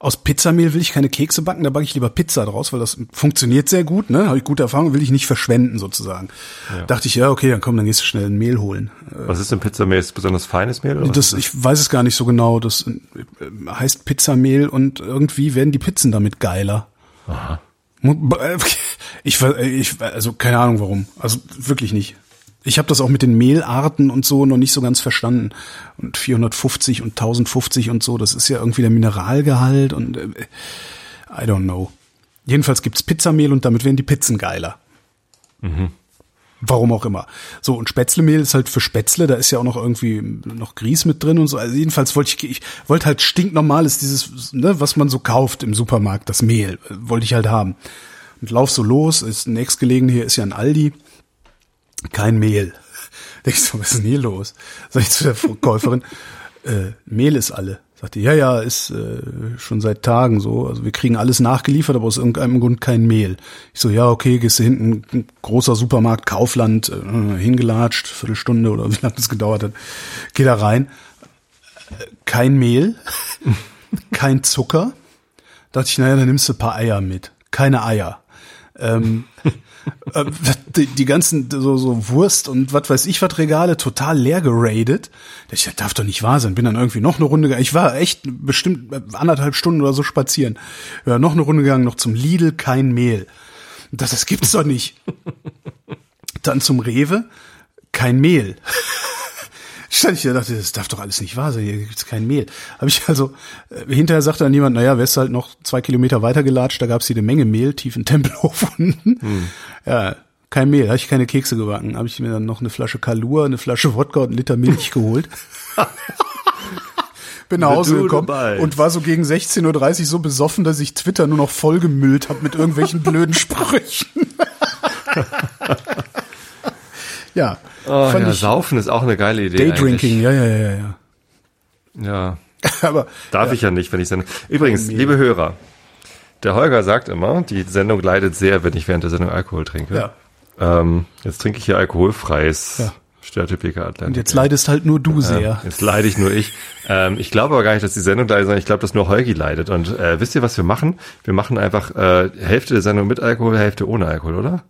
Speaker 3: Aus Pizzamehl will ich keine Kekse backen, da backe ich lieber Pizza draus, weil das funktioniert sehr gut, ne? Habe ich gute Erfahrung, will ich nicht verschwenden sozusagen. Ja. Dachte ich, ja, okay, dann komm, dann gehst du schnell ein Mehl holen.
Speaker 2: Was ist denn Pizzamehl? Ist besonders feines Mehl? Oder
Speaker 3: das, ich weiß es gar nicht so genau. Das äh, heißt Pizzamehl und irgendwie werden die Pizzen damit geiler. Aha. Ich, ich, also keine Ahnung warum. Also wirklich nicht. Ich habe das auch mit den Mehlarten und so noch nicht so ganz verstanden. Und 450 und 1050 und so, das ist ja irgendwie der Mineralgehalt und äh, I don't know. Jedenfalls gibt's Pizzamehl und damit werden die Pizzen geiler. Mhm. Warum auch immer. So, und Spätzlemehl ist halt für Spätzle, da ist ja auch noch irgendwie noch Grieß mit drin und so. Also jedenfalls wollte ich, ich wollte halt stinknormales, dieses, ne, was man so kauft im Supermarkt, das Mehl, wollte ich halt haben. Und lauf so los, ist nächstgelegen hier ist ja ein Aldi kein Mehl. Denkst du, was ist denn hier los? Sag ich zu der Verkäuferin, äh, Mehl ist alle. Sagt die, ja, ja, ist äh, schon seit Tagen so. Also wir kriegen alles nachgeliefert, aber aus irgendeinem Grund kein Mehl. Ich so, ja, okay, gehst du hinten, großer Supermarkt, Kaufland, äh, hingelatscht, Viertelstunde oder wie lange das gedauert hat. Geh da rein. Kein Mehl, kein Zucker. Da dachte ich, naja, dann nimmst du ein paar Eier mit. Keine Eier. Ähm, äh, die, die, ganzen so, so Wurst und was weiß ich was Regale total leer geradet. Das darf doch nicht wahr sein. Bin dann irgendwie noch eine Runde gegangen. Ich war echt bestimmt anderthalb Stunden oder so spazieren. Ja, noch eine Runde gegangen, noch zum Lidl, kein Mehl. Das, das gibt's doch nicht. Dann zum Rewe, kein Mehl stand ich da dachte, das darf doch alles nicht wahr sein, hier gibt's kein Mehl. Habe ich also, äh, hinterher sagte dann jemand, naja, wärst halt noch zwei Kilometer weiter gelatscht, da gab's hier eine Menge Mehl, tief in Tempelhof unten. Hm. Ja, kein Mehl, habe ich keine Kekse gebacken. Habe ich mir dann noch eine Flasche Kalur, eine Flasche Wodka und einen Liter Milch geholt. Bin nach Hause gekommen und war so gegen 16.30 Uhr so besoffen, dass ich Twitter nur noch vollgemüllt habe mit irgendwelchen blöden Sprüchen. Ja.
Speaker 2: Oh, ja, Saufen ist auch eine geile Idee.
Speaker 3: Daydrinking, ja, ja, ja, ja.
Speaker 2: Ja. Aber darf ja. ich ja nicht, wenn ich sende. Übrigens, liebe Hörer, der Holger sagt immer, die Sendung leidet sehr, wenn ich während der Sendung Alkohol trinke. Ja. Ähm, jetzt trinke ich hier alkoholfreies ja. Störtypiker Atlantik.
Speaker 3: Und jetzt leidest halt nur du sehr.
Speaker 2: Ähm, jetzt leide ich nur ich. Ähm, ich glaube aber gar nicht, dass die Sendung leidet, sondern ich glaube, dass nur Holgi leidet. Und äh, wisst ihr, was wir machen? Wir machen einfach äh, Hälfte der Sendung mit Alkohol, Hälfte ohne Alkohol, oder?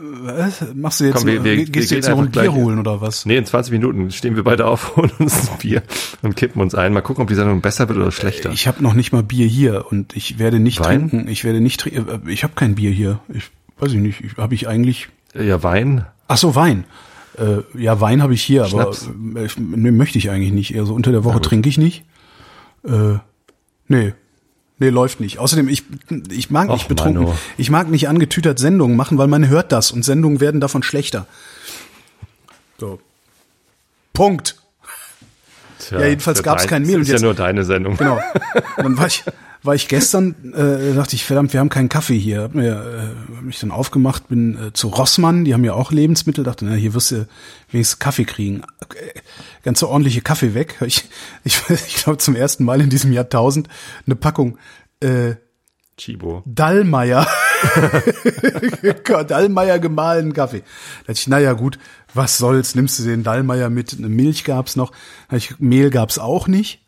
Speaker 3: Was? Machst du jetzt, Komm, wir, wir, gehst du jetzt noch ein Bier holen oder was?
Speaker 2: Nee, in 20 Minuten stehen wir beide auf, holen uns ein Bier und kippen uns ein. Mal gucken, ob die Sendung besser wird oder schlechter.
Speaker 3: Ich habe noch nicht mal Bier hier und ich werde nicht Wein? trinken. Ich werde nicht trinken. Ich habe kein Bier hier. Ich weiß ich nicht. Habe ich eigentlich?
Speaker 2: Ja, Wein.
Speaker 3: Ach so, Wein. Äh, ja, Wein habe ich hier, Schnaps. aber nee, möchte ich eigentlich nicht. Also unter der Woche trinke ich nicht. Äh, nee, Nee, läuft nicht. Außerdem, ich, ich mag nicht Och, betrunken. Mano. Ich mag nicht angetütert Sendungen machen, weil man hört das und Sendungen werden davon schlechter. So. Punkt. Tja, ja, jedenfalls gab es kein Mehl.
Speaker 2: Das ist jetzt, ja nur deine Sendung.
Speaker 3: Genau. Dann war ich, war ich gestern, äh, dachte ich, verdammt, wir haben keinen Kaffee hier. Hab mir äh, hab mich dann aufgemacht, bin äh, zu Rossmann, die haben ja auch Lebensmittel, dachte, na, hier wirst du wenigstens Kaffee kriegen. Äh, ganz ordentliche Kaffee weg. Ich, ich, ich glaube zum ersten Mal in diesem Jahrtausend eine Packung äh,
Speaker 2: Chibo.
Speaker 3: Dallmayr. Dallmayr gemahlenen Kaffee. Da dachte ich, naja gut, was soll's, nimmst du den Dallmayr mit, eine Milch gab's noch, ich, Mehl gab's auch nicht.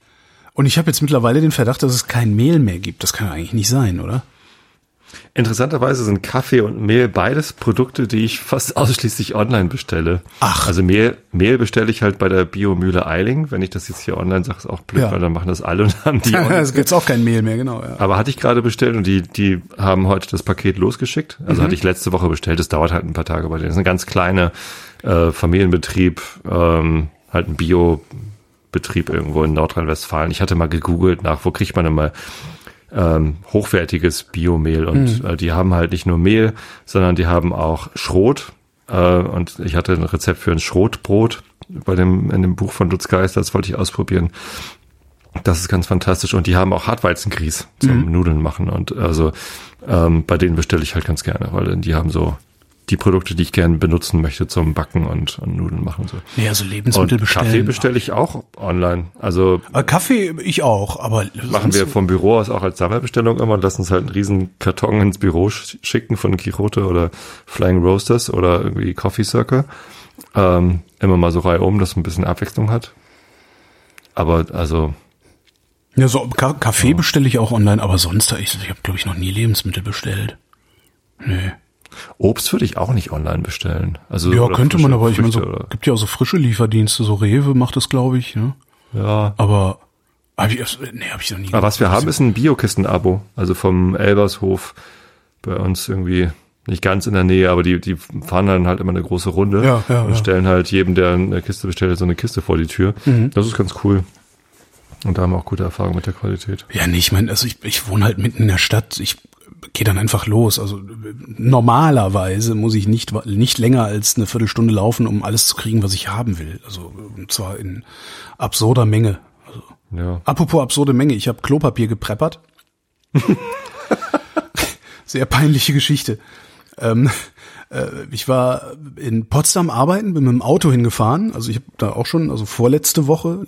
Speaker 3: Und ich habe jetzt mittlerweile den Verdacht, dass es kein Mehl mehr gibt. Das kann eigentlich nicht sein, oder?
Speaker 2: Interessanterweise sind Kaffee und Mehl beides Produkte, die ich fast ausschließlich online bestelle.
Speaker 3: Ach.
Speaker 2: Also Mehl, Mehl bestelle ich halt bei der Biomühle Eiling. Wenn ich das jetzt hier online sage, ist auch blöd,
Speaker 3: Ja.
Speaker 2: weil dann machen das alle und haben die.
Speaker 3: Es gibt auch kein Mehl mehr, genau. Ja.
Speaker 2: Aber hatte ich gerade bestellt und die, die haben heute das Paket losgeschickt. Also
Speaker 3: Mhm.
Speaker 2: hatte ich letzte Woche bestellt. Das dauert halt ein paar Tage bei denen. Das ist ein ganz kleiner äh, Familienbetrieb, ähm, halt ein Biobetrieb irgendwo in Nordrhein-Westfalen. Ich hatte mal gegoogelt nach, wo kriegt man denn mal ähm, hochwertiges Biomehl und äh, die haben halt nicht nur Mehl, sondern die haben auch Schrot. Äh, und ich hatte ein Rezept für ein Schrotbrot bei dem in dem Buch von Lutz Geister. Das wollte ich ausprobieren. Das ist ganz fantastisch. Und die haben auch Hartweizengrieß zum Nudeln machen. Und also ähm, bei denen bestelle ich halt ganz gerne, weil die haben so die Produkte, die ich gerne benutzen möchte zum Backen und, und Nudeln machen. Und so.
Speaker 3: Nee, also Lebensmittel
Speaker 2: Und
Speaker 3: bestellen.
Speaker 2: Kaffee bestelle ich auch online. Also
Speaker 3: Äh, Kaffee ich auch, aber
Speaker 2: machen wir vom Büro aus auch als Sammelbestellung immer und lassen uns halt einen riesen Karton ins Büro sch- schicken von Quixote oder Flying Roasters oder irgendwie Coffee Circle. Ähm, immer mal so Reihe um, dass es ein bisschen Abwechslung hat. Aber also,
Speaker 3: Ja, so Ka Kaffee bestelle ich auch online, aber sonst ich, ich habe glaube ich noch nie Lebensmittel bestellt. Nee.
Speaker 2: Obst würde ich auch nicht online bestellen. Also
Speaker 3: Ja, könnte man, aber ich meine, so,
Speaker 2: oder-
Speaker 3: gibt ja auch so frische Lieferdienste, so Rewe macht das, glaube ich, ne?
Speaker 2: ja.
Speaker 3: Aber hab ich, nee, habe ich noch nie.
Speaker 2: Aber was wir haben, ist ein Biokisten-Abo. Also vom Elbershof bei uns irgendwie nicht ganz in der Nähe, aber die, die fahren dann halt immer eine große Runde
Speaker 3: Ja, ja,
Speaker 2: und
Speaker 3: ja.
Speaker 2: stellen halt jedem, der eine Kiste bestellt, so eine Kiste vor die Tür.
Speaker 3: Mhm.
Speaker 2: Das ist ganz cool. Und da haben wir auch gute Erfahrungen mit der Qualität.
Speaker 3: Ja, nee, ich meine, also ich, ich wohne halt mitten in der Stadt. Ich gehe dann einfach los. Also normalerweise muss ich nicht nicht länger als eine Viertelstunde laufen, um alles zu kriegen, was ich haben will. Also und zwar in absurder Menge. Also,
Speaker 2: Ja.
Speaker 3: apropos absurde Menge, ich habe Klopapier gepreppert. Sehr peinliche Geschichte. Ähm, äh, ich war in Potsdam arbeiten, bin mit dem Auto hingefahren. Also ich habe da auch schon, also vorletzte Woche,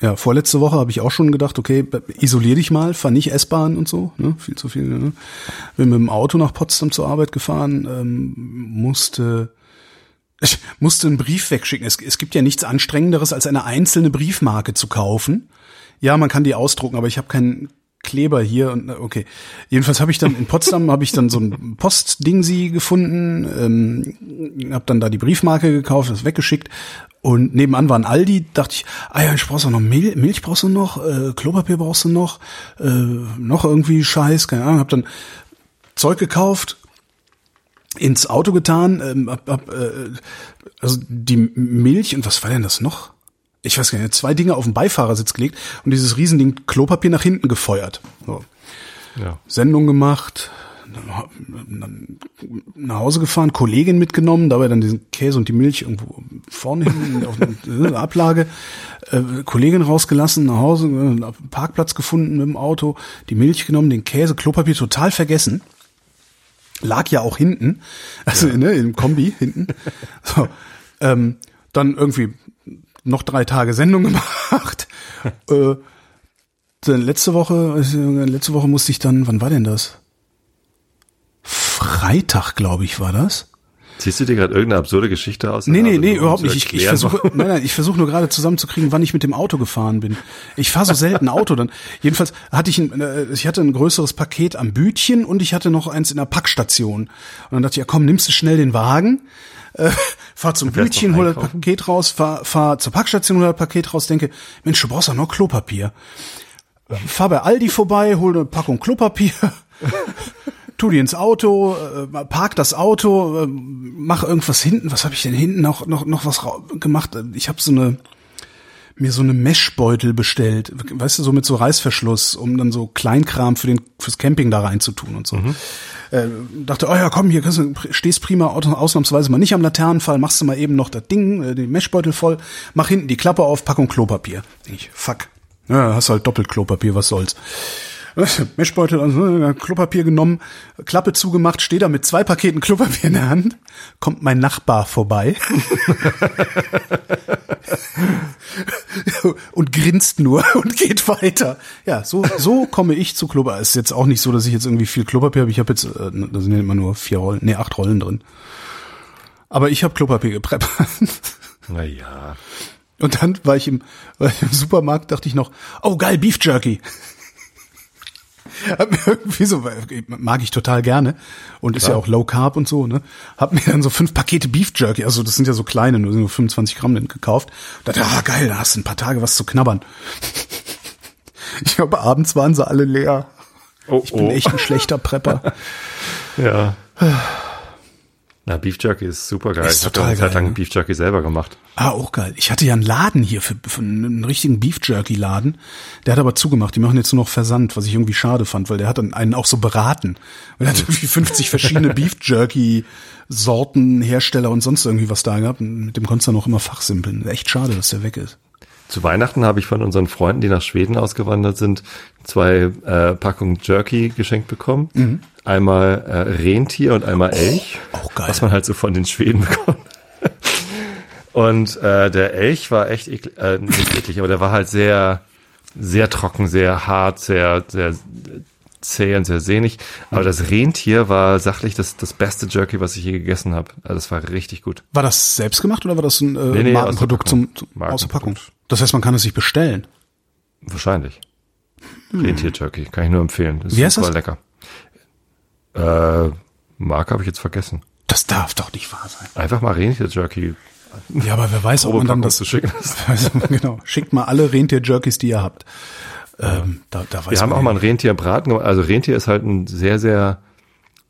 Speaker 3: ja vorletzte Woche habe ich auch schon gedacht, okay, isolier dich mal, fahr nicht S-Bahn und so, ne? viel zu viel. Ne? Bin mit dem Auto nach Potsdam zur Arbeit gefahren, ähm, musste ich musste einen Brief wegschicken. Es, es gibt ja nichts anstrengenderes, als eine einzelne Briefmarke zu kaufen. Ja, man kann die ausdrucken, aber ich habe keinen Kleber hier und okay. Jedenfalls habe ich dann in Potsdam habe ich dann so ein Postding sie gefunden, ähm, habe dann da die Briefmarke gekauft, das weggeschickt und nebenan war ein Aldi. Dachte ich, ah ja, ich brauchst du noch Mil Milch brauchst du noch, äh, Klopapier brauchst du noch, äh, noch irgendwie Scheiß, keine Ahnung. Habe dann Zeug gekauft, ins Auto getan, ähm, hab, hab, äh, also die Milch und was war denn das noch? Ich weiß gar nicht, zwei Dinge auf den Beifahrersitz gelegt und dieses Riesending Klopapier nach hinten gefeuert. So.
Speaker 2: Ja.
Speaker 3: Sendung gemacht, dann, nach Hause gefahren, Kollegin mitgenommen, dabei dann diesen Käse und die Milch irgendwo vorne hin auf der Ablage, äh, Kollegin rausgelassen, nach Hause, äh, einen Parkplatz gefunden mit dem Auto, die Milch genommen, den Käse, Klopapier total vergessen. Lag ja auch hinten, also ne, im Kombi hinten. So, ähm, dann irgendwie noch drei Tage Sendung gemacht. äh, dann letzte Woche, äh, letzte Woche musste ich dann, wann war denn das? Freitag, glaube ich, war das.
Speaker 2: Ziehst du dir gerade irgendeine absurde Geschichte aus?
Speaker 3: Nee, nee,
Speaker 2: Also,
Speaker 3: nee, überhaupt nicht. Ich, ich versuche, nein, nein, ich versuche nur gerade zusammenzukriegen, wann ich mit dem Auto gefahren bin. Ich fahre so selten Auto dann. Jedenfalls hatte ich ein, äh, ich hatte ein größeres Paket am Bütchen und ich hatte noch eins in der Packstation. Und dann dachte ich, ja komm, nimmst du schnell den Wagen, äh, fahr zum
Speaker 2: noch
Speaker 3: hol das? Paket raus, fahr, fahr zur Packstation, hol das Paket raus, denke, Mensch, du brauchst doch noch Klopapier. Fahr bei Aldi vorbei, hol eine Packung Klopapier. tu die ins Auto, äh, park das Auto, äh, mach irgendwas hinten. Was habe ich denn hinten noch noch noch was gemacht? Ich habe so eine mir so eine Meshbeutel bestellt, weißt du, so mit so Reißverschluss, um dann so Kleinkram für den fürs Camping da reinzutun und so. Äh, dachte, oh ja, komm, hier kannst du, stehst prima au- ausnahmsweise mal nicht am Laternenfall, machst du mal eben noch das Ding, äh, den Meshbeutel voll, mach hinten die Klappe auf, Packung Klopapier. Ich, fuck. Ja, hast halt doppelt Klopapier, was soll's. Mischbeutel, also äh, Klopapier genommen, Klappe zugemacht, stehe da mit zwei Paketen Klopapier in der Hand, kommt mein Nachbar vorbei und grinst nur und geht weiter. Ja, so so komme ich zu Klopapier. Es ist jetzt auch nicht so, dass ich jetzt irgendwie viel Klopapier habe. Ich habe jetzt, äh, da sind ja immer nur vier Rollen, nee, acht Rollen drin. Aber ich habe Klopapier gepreppert.
Speaker 2: Naja.
Speaker 3: Und dann war ich im, war ich im Supermarkt, dachte ich noch, oh geil, Beef Jerky. Hab mir irgendwie so, mag ich total gerne und ist ja auch Low Carb und so, ne? Hab mir dann so fünf Pakete Beef Jerky, also das sind ja so kleine, nur, nur 25 Gramm gekauft. Und dachte, ah geil, da hast du ein paar Tage was zu knabbern. Ich glaube, abends waren sie alle leer.
Speaker 2: Oh,
Speaker 3: Ich bin
Speaker 2: oh.
Speaker 3: echt ein schlechter Prepper.
Speaker 2: Ja. Na, Beef Jerky ist super geil.
Speaker 3: Ist
Speaker 2: ich habe
Speaker 3: total
Speaker 2: eine Zeit lang
Speaker 3: ne?
Speaker 2: Beef Jerky selber gemacht.
Speaker 3: Ah, auch geil. Ich hatte ja einen Laden hier für, für einen richtigen Beef Jerky Laden. Der hat aber zugemacht. Die machen jetzt nur noch Versand, was ich irgendwie schade fand, weil der hat dann einen auch so beraten. Und er hat irgendwie 50 verschiedene Beef Jerky Sorten, Hersteller und sonst irgendwie was da gehabt. Und mit dem konntest du dann auch immer fachsimpeln. Echt schade, dass der weg ist.
Speaker 2: Zu Weihnachten habe ich von unseren Freunden, die nach Schweden ausgewandert sind, zwei äh, Packungen Jerky geschenkt bekommen.
Speaker 3: Mhm.
Speaker 2: Einmal äh, Rentier und einmal Elch.
Speaker 3: auch geil.
Speaker 2: Was man halt so von den Schweden bekommt. Und äh, der Elch war echt eklig, äh, nicht eklig, aber der war halt sehr, sehr trocken, sehr hart, sehr, sehr zäh und sehr sehnig. Aber das Rentier war sachlich das, das beste Jerky, was ich je gegessen habe. Also das war richtig gut.
Speaker 3: War das selbst gemacht oder war das ein äh,
Speaker 2: Nee, nee,
Speaker 3: Markenprodukt zum, zum?
Speaker 2: Markenprodukt.
Speaker 3: Das heißt, man kann es sich bestellen.
Speaker 2: Wahrscheinlich. Rentier-Jerky, kann ich nur empfehlen. Das ist
Speaker 3: Hm. Wie heißt
Speaker 2: super
Speaker 3: das?
Speaker 2: lecker. Äh, Marke habe ich jetzt vergessen.
Speaker 3: Das darf doch nicht wahr sein.
Speaker 2: Einfach mal Rentier-Jerky
Speaker 3: Ja, aber wer weiß, ob man dann das
Speaker 2: zu schicken.
Speaker 3: Also, genau. Schickt mal alle Rentier-Jerkies, die ihr habt. Ähm, da, da weiß
Speaker 2: Wir haben auch mal ein Rentierbraten gemacht. Also Rentier ist halt ein sehr, sehr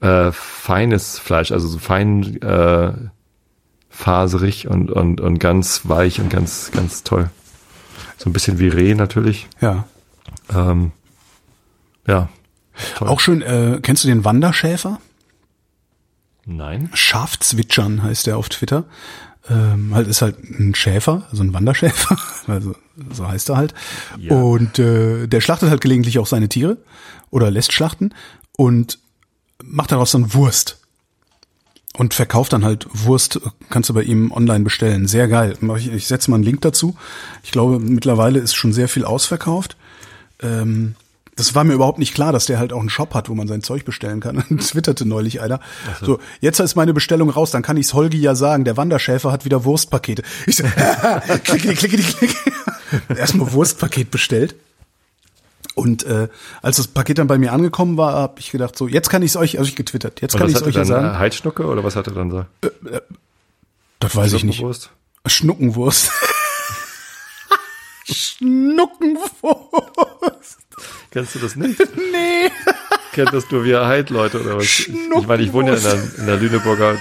Speaker 2: äh, feines Fleisch, also so fein äh, faserig und, und, und ganz weich und ganz, ganz toll. So ein bisschen wie Reh natürlich.
Speaker 3: Ja.
Speaker 2: Ähm, ja. Toll.
Speaker 3: Auch schön, äh, kennst du den Wanderschäfer?
Speaker 2: Nein.
Speaker 3: Schafzwitschern heißt der auf Twitter. Ähm, halt ist halt ein Schäfer, also ein Wanderschäfer, also so heißt er halt.
Speaker 2: Ja.
Speaker 3: Und äh, der schlachtet halt gelegentlich auch seine Tiere oder lässt schlachten und macht daraus dann Wurst. Und verkauft dann halt Wurst, kannst du bei ihm online bestellen. Sehr geil. Ich, ich setze mal einen Link dazu. Ich glaube, mittlerweile ist schon sehr viel ausverkauft. Ähm, das war mir überhaupt nicht klar, dass der halt auch einen Shop hat, wo man sein Zeug bestellen kann. Twitterte neulich einer. So. jetzt ist meine Bestellung raus, dann kann ich's Holgi ja sagen, der Wanderschäfer hat wieder Wurstpakete. Ich so, klicke, klicke, klicke. Erstmal Wurstpaket bestellt. Und äh, als das Paket dann bei mir angekommen war, habe ich gedacht, so, jetzt kann ich's euch, also ich getwittert, jetzt
Speaker 2: Und
Speaker 3: kann
Speaker 2: hat er
Speaker 3: euch ja
Speaker 2: dann?
Speaker 3: sagen.
Speaker 2: Äh, Heidschnucke oder was hat er dann da?
Speaker 3: Das weiß ich nicht.
Speaker 2: Suppenwurst?
Speaker 3: Schnuckenwurst. Schnuckenwurst.
Speaker 2: Kennst du das nicht?
Speaker 3: Nee.
Speaker 2: Kennt das nur wir Heid-Leute oder was? Ich, ich meine, ich wohne ja in der, in der Lüneburger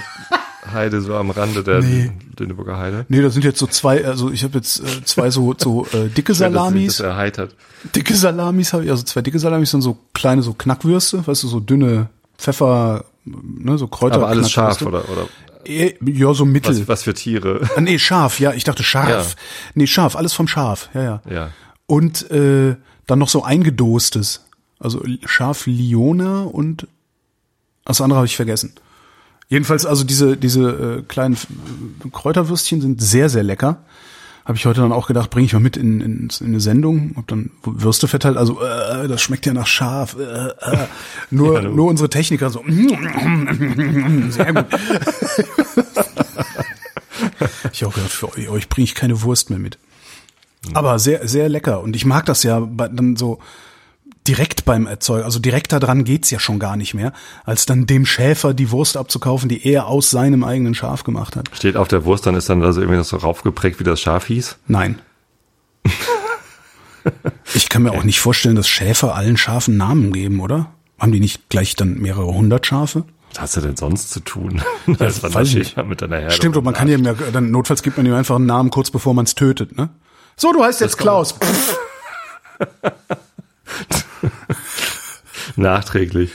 Speaker 2: Heide, so am Rande der
Speaker 3: Nee.
Speaker 2: Lüneburger Heide.
Speaker 3: Nee, das sind jetzt so zwei, also ich habe jetzt äh, zwei so so äh, dicke Salamis.
Speaker 2: Er Heid hat.
Speaker 3: Dicke Salamis habe ich, also zwei dicke Salamis sind so kleine so Knackwürste, weißt du, so dünne Pfeffer, ne, so Kräuter.
Speaker 2: Aber alles scharf, oder? oder
Speaker 3: Eh, Ja, so mittel.
Speaker 2: was, was für Tiere?
Speaker 3: Ah, nee, scharf, ja, ich dachte scharf.
Speaker 2: Ja.
Speaker 3: Nee, scharf, alles vom Schaf, ja, ja.
Speaker 2: Ja.
Speaker 3: Und äh, dann noch so eingedostes. Also Schaf Liona und das andere habe ich vergessen. Jedenfalls also diese diese äh, kleinen äh, Kräuterwürstchen sind sehr sehr lecker. Habe ich heute dann auch gedacht, bringe ich mal mit in, in, in eine Sendung, hab dann Würste verteilt, also äh, das schmeckt ja nach Schaf. Äh, äh. Nur
Speaker 2: Ja,
Speaker 3: nur unsere Techniker so sehr gut. ich auch gedacht, für euch, euch bringe ich keine Wurst mehr mit. Aber sehr, sehr lecker. Und ich mag das ja bei, dann so direkt beim Erzeuger. Also direkter dran geht's ja schon gar nicht mehr, als dann dem Schäfer die Wurst abzukaufen, die er aus seinem eigenen Schaf gemacht hat.
Speaker 2: Steht auf der Wurst, dann ist dann also irgendwie noch so raufgeprägt, wie das Schaf hieß.
Speaker 3: Nein. ich kann mir auch nicht vorstellen, dass Schäfer allen Schafen Namen geben, oder? Haben die nicht gleich dann mehrere hundert Schafe?
Speaker 2: Was hast du denn sonst zu tun? Als
Speaker 3: weiß ich
Speaker 2: Wanderschäfer mit deiner Herde.
Speaker 3: Stimmt, und man kann ihm ja, dann notfalls gibt man ihm einfach einen Namen kurz bevor man es tötet, ne? So, du heißt jetzt Klaus.
Speaker 2: Nachträglich.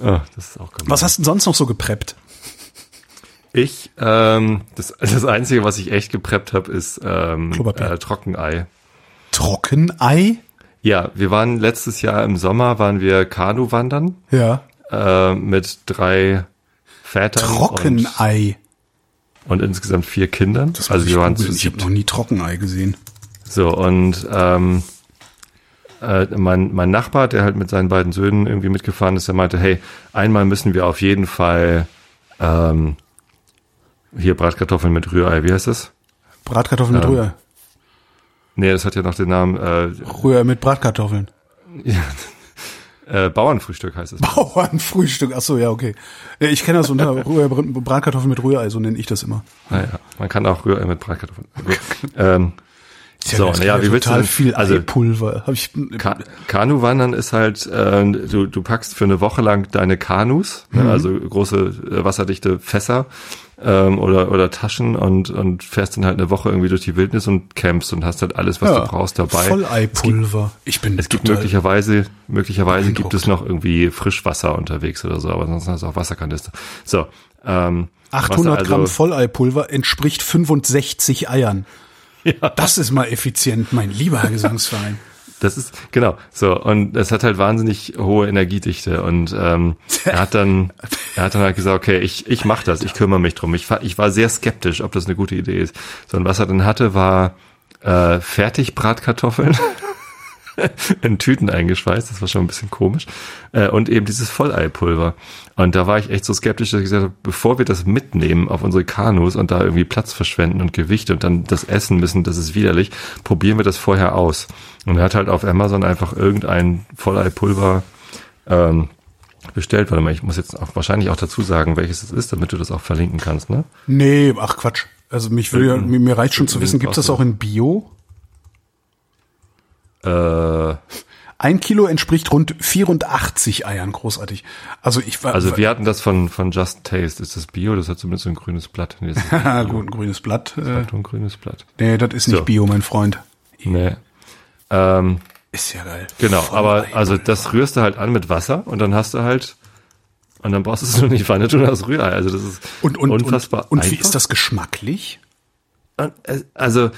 Speaker 2: oh, das ist auch gemein.
Speaker 3: Was hast du denn sonst noch so gepreppt?
Speaker 2: Ich, ähm, das, das Einzige, was ich echt gepreppt habe, ist ähm, äh, Trockenei.
Speaker 3: Trockenei?
Speaker 2: Ja, wir waren letztes Jahr im Sommer, waren wir Kanu wandern
Speaker 3: Ja.
Speaker 2: äh, mit drei Vätern und,
Speaker 3: Trockenei.
Speaker 2: Und insgesamt vier Kindern.
Speaker 3: Das
Speaker 2: also wir
Speaker 3: ich
Speaker 2: waren zu.
Speaker 3: Ich habe noch nie Trockenei gesehen.
Speaker 2: So, und ähm, äh, mein, mein Nachbar, der halt mit seinen beiden Söhnen irgendwie mitgefahren ist, der meinte, hey, einmal müssen wir auf jeden Fall ähm, hier Bratkartoffeln mit Rührei, wie heißt das?
Speaker 3: Bratkartoffeln mit
Speaker 2: Ähm,
Speaker 3: Rührei.
Speaker 2: Nee, das hat ja noch den Namen äh,
Speaker 3: Rührei mit Bratkartoffeln.
Speaker 2: Äh, Bauernfrühstück heißt es.
Speaker 3: Bauernfrühstück, ach so, ja, okay. Ja, Ich kenne das unter Bratkartoffeln mit Rührei, so nenne ich das immer.
Speaker 2: Naja, man kann auch Rührei mit Bratkartoffeln. Ähm, so, naja, wie willst du
Speaker 3: total
Speaker 2: denn-
Speaker 3: viel
Speaker 2: also-
Speaker 3: Eipulver. Hab ich,
Speaker 2: Ka Kanuwandern ist halt, äh, du, du packst für eine Woche lang deine Kanus,
Speaker 3: Mhm.
Speaker 2: ne, also große äh, wasserdichte Fässer ähm, oder oder Taschen und und fährst dann halt eine Woche irgendwie durch die Wildnis und campst und hast halt alles, was
Speaker 3: ja,
Speaker 2: du brauchst dabei.
Speaker 3: Volleipulver. Ich bin
Speaker 2: Es gibt möglicherweise, möglicherweise gibt es noch irgendwie Frischwasser unterwegs oder so, aber sonst hast du auch Wasserkanister. So, ähm,
Speaker 3: 800
Speaker 2: Wasser,
Speaker 3: Gramm
Speaker 2: also-
Speaker 3: Volleipulver entspricht 65 Eiern.
Speaker 2: Ja.
Speaker 3: Das ist mal effizient, mein lieber Herr Gesangsverein.
Speaker 2: Das ist, genau, so, und es hat halt wahnsinnig hohe Energiedichte und ähm, er hat dann, er hat dann halt gesagt, okay, ich, ich mach das, ich kümmere mich drum. Ich, war- ich war sehr skeptisch, ob das eine gute Idee ist. So, und was er dann hatte, war äh, Fertigbratkartoffeln in Tüten eingeschweißt, das war schon ein bisschen komisch, äh, und eben dieses Volleipulver. Und da war ich echt so skeptisch, dass ich gesagt habe, bevor wir das mitnehmen auf unsere Kanus und da irgendwie Platz verschwenden und Gewicht und dann das essen müssen, das ist widerlich, probieren wir das vorher aus. Und er hat halt auf Amazon einfach irgendein Volleipulver ähm, bestellt. Warte mal, ich muss jetzt auch wahrscheinlich auch dazu sagen, welches es ist, damit du das auch verlinken kannst, ne?
Speaker 3: Nee, ach Quatsch. Also mich würde mir reicht schon zu wissen, gibt es das auch in Bio?
Speaker 2: Äh,
Speaker 3: Ein Kilo entspricht rund 84 Eiern, großartig. Also ich war,
Speaker 2: also wir hatten das von, von Just Taste. Ist das Bio? Das hat zumindest so ein grünes Blatt. Nee, das
Speaker 3: gut, ein grünes Blatt. Äh,
Speaker 2: ein grünes Blatt.
Speaker 3: nee, das ist nicht
Speaker 2: So.
Speaker 3: Bio, mein Freund.
Speaker 2: Nee. Ähm,
Speaker 3: Ist ja geil.
Speaker 2: genau,
Speaker 3: Voll
Speaker 2: aber
Speaker 3: Ei.
Speaker 2: also das rührst du halt an mit Wasser und dann hast du halt und dann brauchst du es nur nicht Pfanne tun, das Rührei. Also das ist
Speaker 3: und, und,
Speaker 2: unfassbar
Speaker 3: Und, und wie ist das geschmacklich?
Speaker 2: Äh, Also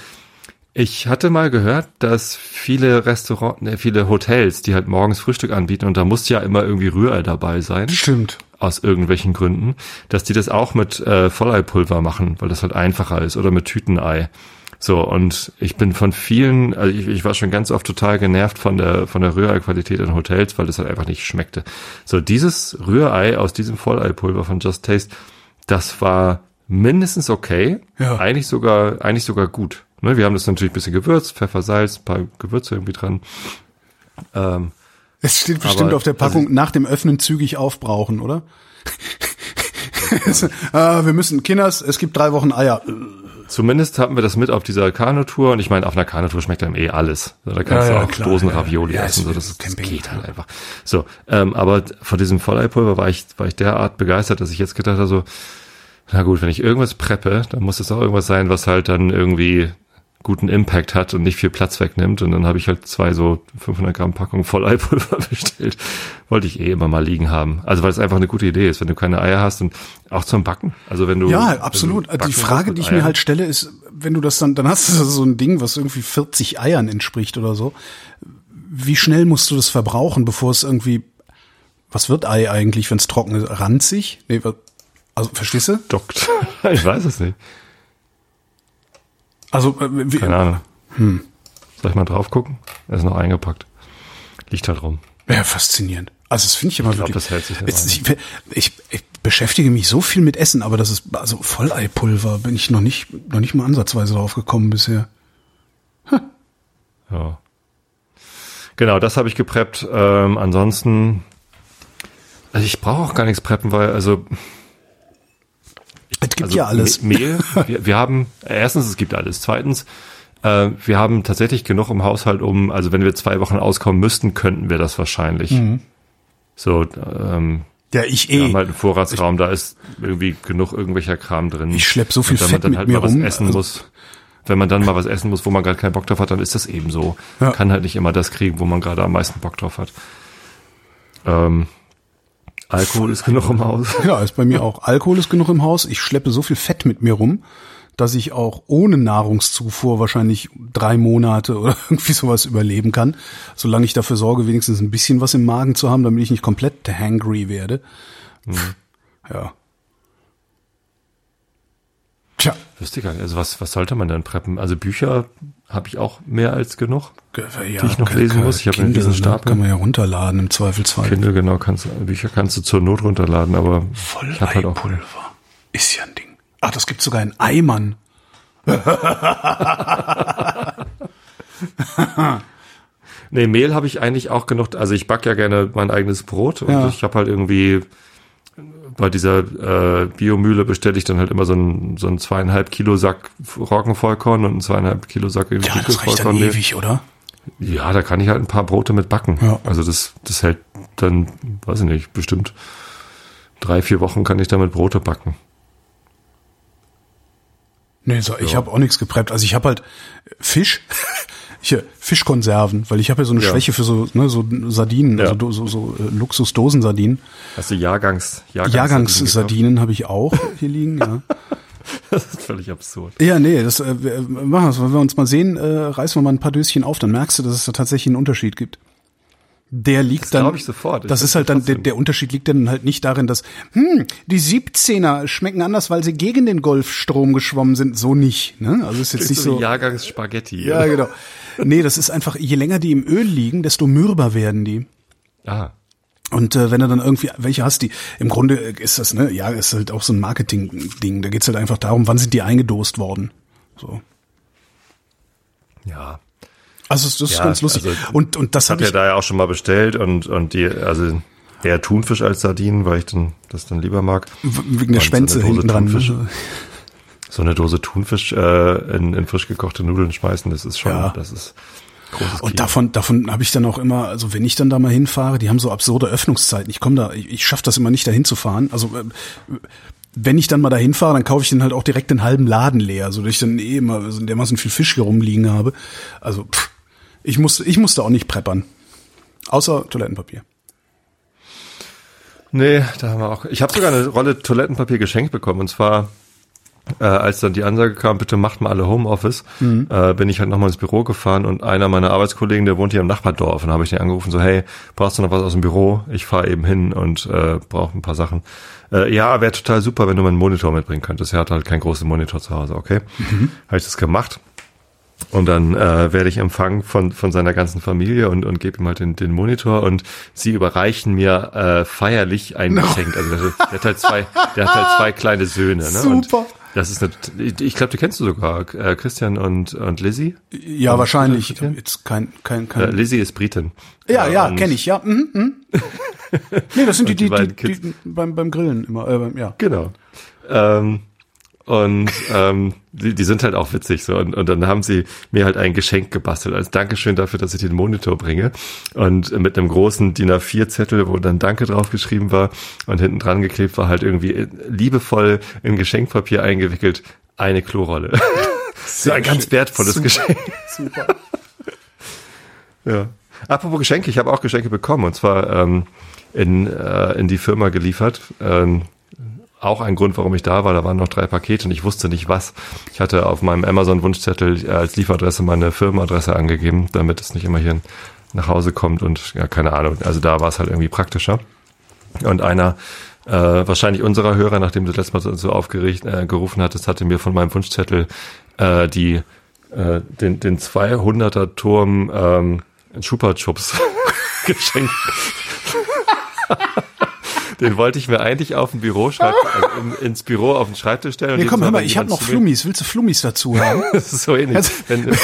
Speaker 2: ich hatte mal gehört, dass viele Restaurants, ne, viele Hotels, die halt morgens Frühstück anbieten und da muss ja immer irgendwie Rührei dabei sein,
Speaker 3: Stimmt.
Speaker 2: aus irgendwelchen Gründen, dass die das auch mit äh, Volleipulver machen, weil das halt einfacher ist oder mit Tütenei. So, und ich bin von vielen, also ich, ich war schon ganz oft total genervt von der, von der Rührei-Qualität in Hotels, weil das halt einfach nicht schmeckte. So, dieses Rührei aus diesem Volleipulver von Just Taste, das war mindestens okay,
Speaker 3: Ja.
Speaker 2: eigentlich sogar, eigentlich sogar gut. Ne, wir haben das natürlich ein bisschen gewürzt, Pfeffer, Salz, ein paar Gewürze irgendwie dran. Ähm,
Speaker 3: Es steht bestimmt
Speaker 2: Aber-
Speaker 3: auf der Packung, nach dem Öffnen zügig aufbrauchen, oder? ah, wir müssen, Kinders, es gibt drei Wochen Eier.
Speaker 2: Zumindest hatten wir das mit auf dieser Kanutour und ich meine, auf einer Kanutour schmeckt einem eh alles. Da kannst
Speaker 3: Ja, ja,
Speaker 2: du auch
Speaker 3: klar,
Speaker 2: Dosen
Speaker 3: ja.
Speaker 2: Ravioli
Speaker 3: Ja,
Speaker 2: essen.
Speaker 3: es
Speaker 2: So, das, das geht halt einfach. So, ähm, aber von diesem Volleipulver war ich, war ich derart begeistert, dass ich jetzt gedacht habe, so, na gut, wenn ich irgendwas preppe, dann muss es auch irgendwas sein, was halt dann irgendwie guten Impact hat und nicht viel Platz wegnimmt. Und dann habe ich halt zwei so 500 Gramm Packungen Volleipulver bestellt. Wollte ich eh immer mal liegen haben. Also weil es einfach eine gute Idee ist, wenn du keine Eier hast und auch zum Backen. Also wenn du
Speaker 3: Ja, absolut.
Speaker 2: du
Speaker 3: Die Frage, die ich mir
Speaker 2: Eiern,
Speaker 3: halt stelle, ist, wenn du das dann, dann hast du so ein Ding, was irgendwie 40 Eiern entspricht oder so. Wie schnell musst du das verbrauchen, bevor es irgendwie, was wird Ei eigentlich, wenn es trocken ist? Ranzig? Nee, also, verstehst du?
Speaker 2: dockt. ich weiß es nicht.
Speaker 3: Also, äh, wie,
Speaker 2: Keine Ahnung. Soll ich mal drauf gucken? Er ist noch eingepackt. Liegt halt rum.
Speaker 3: Ja, faszinierend. Also das finde ich immer
Speaker 2: Ich glaub,
Speaker 3: wirklich.
Speaker 2: das hält sich
Speaker 3: Jetzt, ich, ich, ich beschäftige mich so viel mit Essen, aber das ist also Volleipulver bin ich noch nicht noch nicht mal ansatzweise drauf gekommen bisher.
Speaker 2: Ja. Genau, das habe ich gepreppt. Ähm, ansonsten, also ich brauche auch gar nichts preppen, weil also
Speaker 3: Es gibt
Speaker 2: also
Speaker 3: ja alles.
Speaker 2: Me- Mehl, wir, wir haben, erstens, es gibt alles. Zweitens, äh, wir haben tatsächlich genug im Haushalt, um, also wenn wir zwei Wochen auskommen müssten, könnten wir das wahrscheinlich.
Speaker 3: Mhm.
Speaker 2: So, ähm,
Speaker 3: Ja, ich
Speaker 2: wir
Speaker 3: eh.
Speaker 2: haben halt einen Vorratsraum, da ist irgendwie genug irgendwelcher Kram drin.
Speaker 3: Ich schlepp so viel Fett
Speaker 2: man dann
Speaker 3: mit
Speaker 2: halt
Speaker 3: mir
Speaker 2: mal was
Speaker 3: rum,
Speaker 2: essen
Speaker 3: also-
Speaker 2: muss, wenn man dann mal was essen muss, wo man gerade keinen Bock drauf hat, dann ist das eben so.
Speaker 3: Ja.
Speaker 2: Kann halt nicht immer das kriegen, wo man gerade am meisten Bock drauf hat. Ähm, Alkohol ist genug im Haus.
Speaker 3: Ja, ist bei mir auch. Alkohol ist genug im Haus. Ich schleppe so viel Fett mit mir rum, dass ich auch ohne Nahrungszufuhr wahrscheinlich drei Monate oder irgendwie sowas überleben kann, solange ich dafür sorge, wenigstens ein bisschen was im Magen zu haben, damit ich nicht komplett hangry werde. Pff, Ja. Tja,
Speaker 2: Wüsste ich gar nicht. Also was, was sollte man denn preppen? Also Bücher habe ich auch mehr als genug.
Speaker 3: ja,
Speaker 2: Die ich noch lesen muss. Ich habe einen riesen
Speaker 3: ne,
Speaker 2: Stapel.
Speaker 3: Kann man ja runterladen im Zweifelsfall.
Speaker 2: Kindle, genau, kannst, Bücher kannst du zur Not runterladen, aber ich habe halt auch.
Speaker 3: Volleipulver. Ist ja ein Ding. Ach, das gibt sogar in Eimern.
Speaker 2: Nee, Mehl habe ich eigentlich auch genug. Also ich back ja gerne mein eigenes Brot und
Speaker 3: Ja.
Speaker 2: ich habe halt irgendwie bei dieser äh, Biomühle bestelle ich dann halt immer so einen so einen zweieinhalb Kilo Sack Roggenvollkorn und einen zweieinhalb Kilo Sack irgendwie
Speaker 3: Ja, das reicht dann ewig, oder?
Speaker 2: Ja, da kann ich halt ein paar Brote mit backen.
Speaker 3: Ja.
Speaker 2: Also das, das hält dann, weiß ich nicht, bestimmt drei, vier Wochen kann ich damit Brote backen.
Speaker 3: Nee, so, ich habe auch nichts gepreppt. Also ich habe halt Fisch, hier Fischkonserven, weil ich habe ja so eine
Speaker 2: Ja.
Speaker 3: Schwäche für so ne, so Sardinen,
Speaker 2: Ja.
Speaker 3: also so, so äh, Luxusdosensardinen.
Speaker 2: Hast du Jahrgangs, Jahrgangs
Speaker 3: Jahrgangssardinen habe ich auch hier liegen. Ja.
Speaker 2: Das ist völlig absurd.
Speaker 3: Ja, nee, das äh, wir- machen wir. Wenn wir uns mal sehen, äh, reißen wir mal ein paar Döschen auf, dann merkst du, dass es da tatsächlich einen Unterschied gibt. Der liegt
Speaker 2: Das
Speaker 3: dann.
Speaker 2: ich sofort. Ich
Speaker 3: das ist halt dann, der, der Unterschied liegt dann halt nicht darin, dass, hm, die 17er schmecken anders, weil sie gegen den Golfstrom geschwommen sind. So nicht, ne? Also ist jetzt nicht
Speaker 2: so
Speaker 3: so.
Speaker 2: wie Jahrgangs-Spaghetti.
Speaker 3: Ja, genau. Nee, das ist einfach, je länger die im Öl liegen, desto mürber werden die.
Speaker 2: Ah,
Speaker 3: Und äh, wenn du dann irgendwie welche hast, die im Grunde äh, ist das, ne, ja, ist halt auch so ein Marketing-Ding. Da geht's halt einfach darum, wann sind die eingedost worden. So.
Speaker 2: ja.
Speaker 3: Also das ist
Speaker 2: Ja,
Speaker 3: ganz lustig.
Speaker 2: also,
Speaker 3: und und das
Speaker 2: Ich habe
Speaker 3: habe
Speaker 2: ja
Speaker 3: ich.
Speaker 2: da ja auch schon mal bestellt und, und die, also eher Thunfisch als Sardinen, weil ich dann, das dann lieber mag.
Speaker 3: Wegen der Schwänze
Speaker 2: so
Speaker 3: hinten dran.
Speaker 2: Thunfisch. So eine Dose Thunfisch äh, in, in frisch gekochte Nudeln schmeißen, das ist schon,
Speaker 3: Ja.
Speaker 2: das ist großes
Speaker 3: Und
Speaker 2: Kino.
Speaker 3: davon, davon habe ich dann auch immer, also wenn ich dann da mal hinfahre, die haben so absurde Öffnungszeiten. Ich komme da, ich, ich schaffe das immer nicht dahin zu fahren. Also äh, wenn ich dann mal dahin fahre, dann kaufe ich dann halt auch direkt den halben Laden leer, so dass ich dann eh immer so dermaßen viel Fisch hier rumliegen habe. Also pff, ich musste, ich musste auch nicht preppern. Außer Toilettenpapier.
Speaker 2: Nee, da haben wir auch. Ich habe sogar eine Rolle Toilettenpapier geschenkt bekommen. Und zwar, äh, als dann die Ansage kam, bitte macht mal alle Homeoffice, äh, bin ich halt nochmal ins Büro gefahren und einer meiner Arbeitskollegen, der wohnt hier im Nachbardorf, und habe ich den angerufen, so, hey, brauchst du noch was aus dem Büro? Ich fahre eben hin und äh, brauche ein paar Sachen. Äh, ja, wäre total super, wenn du meinen Monitor mitbringen könntest. Er hat halt keinen großen Monitor zu Hause, okay? Habe ich das gemacht. Und dann äh, werde ich empfangen von, von seiner ganzen Familie und, und gebe ihm halt den, den Monitor und sie überreichen mir äh, feierlich ein Geschenk. Also der, der hat halt zwei, der hat halt zwei kleine Söhne. Ne?
Speaker 3: Super.
Speaker 2: Und das ist eine, ich glaube, die kennst du sogar, äh, Christian und, und Lizzie.
Speaker 3: Ja, wahrscheinlich.
Speaker 2: Toilettenpapier?
Speaker 3: Jetzt kein, kein,
Speaker 2: Äh,
Speaker 3: kein.
Speaker 2: Lizzie ist Britin.
Speaker 3: ja, ja,
Speaker 2: und-
Speaker 3: kenne ich, ja. Mhm, mhm. nee, das sind die,
Speaker 2: Und die
Speaker 3: die, die, die, beim, beim Grillen immer. Äh, ja.
Speaker 2: Genau. Ähm, und ähm, die, die sind halt auch witzig so. Und, und dann haben sie mir halt ein Geschenk gebastelt als Dankeschön dafür, dass ich den Monitor bringe. Und mit einem großen DIN A4-Zettel, wo dann Danke draufgeschrieben war und hinten dran geklebt war halt irgendwie liebevoll in Geschenkpapier eingewickelt eine Klorolle. so ein ganz wertvolles
Speaker 3: Super.
Speaker 2: Geschenk.
Speaker 3: Super.
Speaker 2: Ja. Apropos Geschenke, ich habe auch Geschenke bekommen und zwar ähm, in, äh, in die Firma geliefert. Ähm, auch ein Grund, warum ich da war. Da waren noch drei Pakete und ich wusste nicht was. Ich hatte auf meinem Amazon-Wunschzettel als Lieferadresse meine Firmenadresse angegeben, damit es nicht immer hier nach Hause kommt und ja, keine Ahnung. Also da war es halt irgendwie praktischer. Und einer, äh, wahrscheinlich unserer Hörer, nachdem du letztes Mal so, so aufgeregt äh, gerufen hattest, hatte mir von meinem Wunschzettel äh, die äh, den, den 200er Turm ähm, Chupa Chups geschenkt. den wollte ich mir eigentlich auf dem Büro also in, ins Büro auf den Schreibtisch stellen. und
Speaker 3: Nee, komm, hör mal, ich habe noch Flummis. Willst du Flummis dazu haben?
Speaker 2: das ist so ähnlich.
Speaker 3: Also-
Speaker 2: Wenn,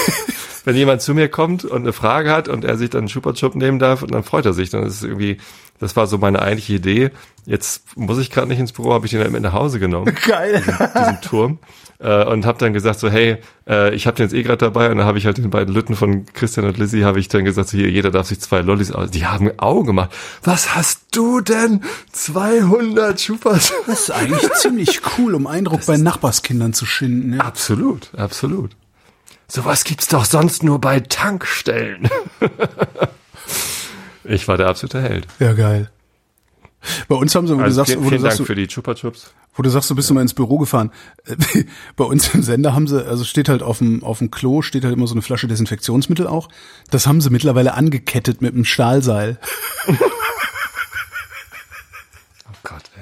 Speaker 2: wenn jemand zu mir kommt und eine Frage hat und er sich dann einen Chup nehmen darf und dann freut er sich, dann ist es irgendwie, das war so meine eigentliche Idee. Jetzt muss ich gerade nicht ins Büro, habe ich den dann mit nach Hause genommen,
Speaker 3: Geil.
Speaker 2: diesen Turm, äh, und habe dann gesagt so, hey, äh, ich habe den jetzt eh gerade dabei und dann habe ich halt den beiden Lütten von Christian und Lizzie, habe ich dann gesagt, so hier, jeder darf sich zwei Lollis aus. Die haben Augen gemacht. Was hast du denn? 200 Chupa Chups?
Speaker 3: Das ist eigentlich ziemlich cool, um Eindruck bei Nachbarskindern zu schinden. Ja.
Speaker 2: Absolut, absolut. Sowas gibt's doch sonst nur bei Tankstellen. ich war der absolute Held.
Speaker 3: ja, geil. Bei uns haben sie, wo du
Speaker 2: Also
Speaker 3: sagst,
Speaker 2: vielen,
Speaker 3: wo du
Speaker 2: vielen
Speaker 3: sagst,
Speaker 2: Dank
Speaker 3: du,
Speaker 2: für die Chupa Chups.
Speaker 3: wo du sagst, du bist immer ins Büro gefahren. Bei uns im Sender haben sie, also steht halt auf dem, auf dem Klo, steht halt immer so eine Flasche Desinfektionsmittel auch. Das haben sie mittlerweile angekettet mit einem Stahlseil.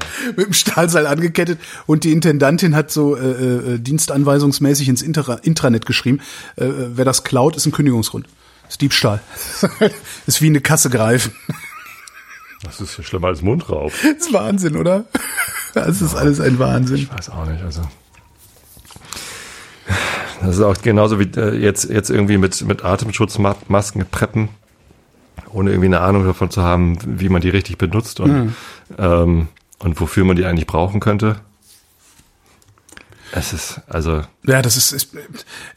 Speaker 3: Mit dem Stahlseil angekettet und die Intendantin hat so äh, äh, dienstanweisungsmäßig ins Intra Intranet geschrieben, äh, wer das klaut, ist ein Kündigungsgrund. Das ist Diebstahl. ist wie eine Kasse greifen.
Speaker 2: Das ist ja schlimmer als Mundraub.
Speaker 3: Das ist Wahnsinn, oder? Das ist alles ein Wahnsinn.
Speaker 2: Ich weiß auch nicht, also. Das ist auch genauso wie äh, jetzt, jetzt irgendwie mit, mit Atemschutzmasken preppen. ohne irgendwie eine Ahnung davon zu haben, wie man die richtig benutzt und, mhm. ähm, und wofür man die eigentlich brauchen könnte. Es ist, also.
Speaker 3: Ja, das ist, ist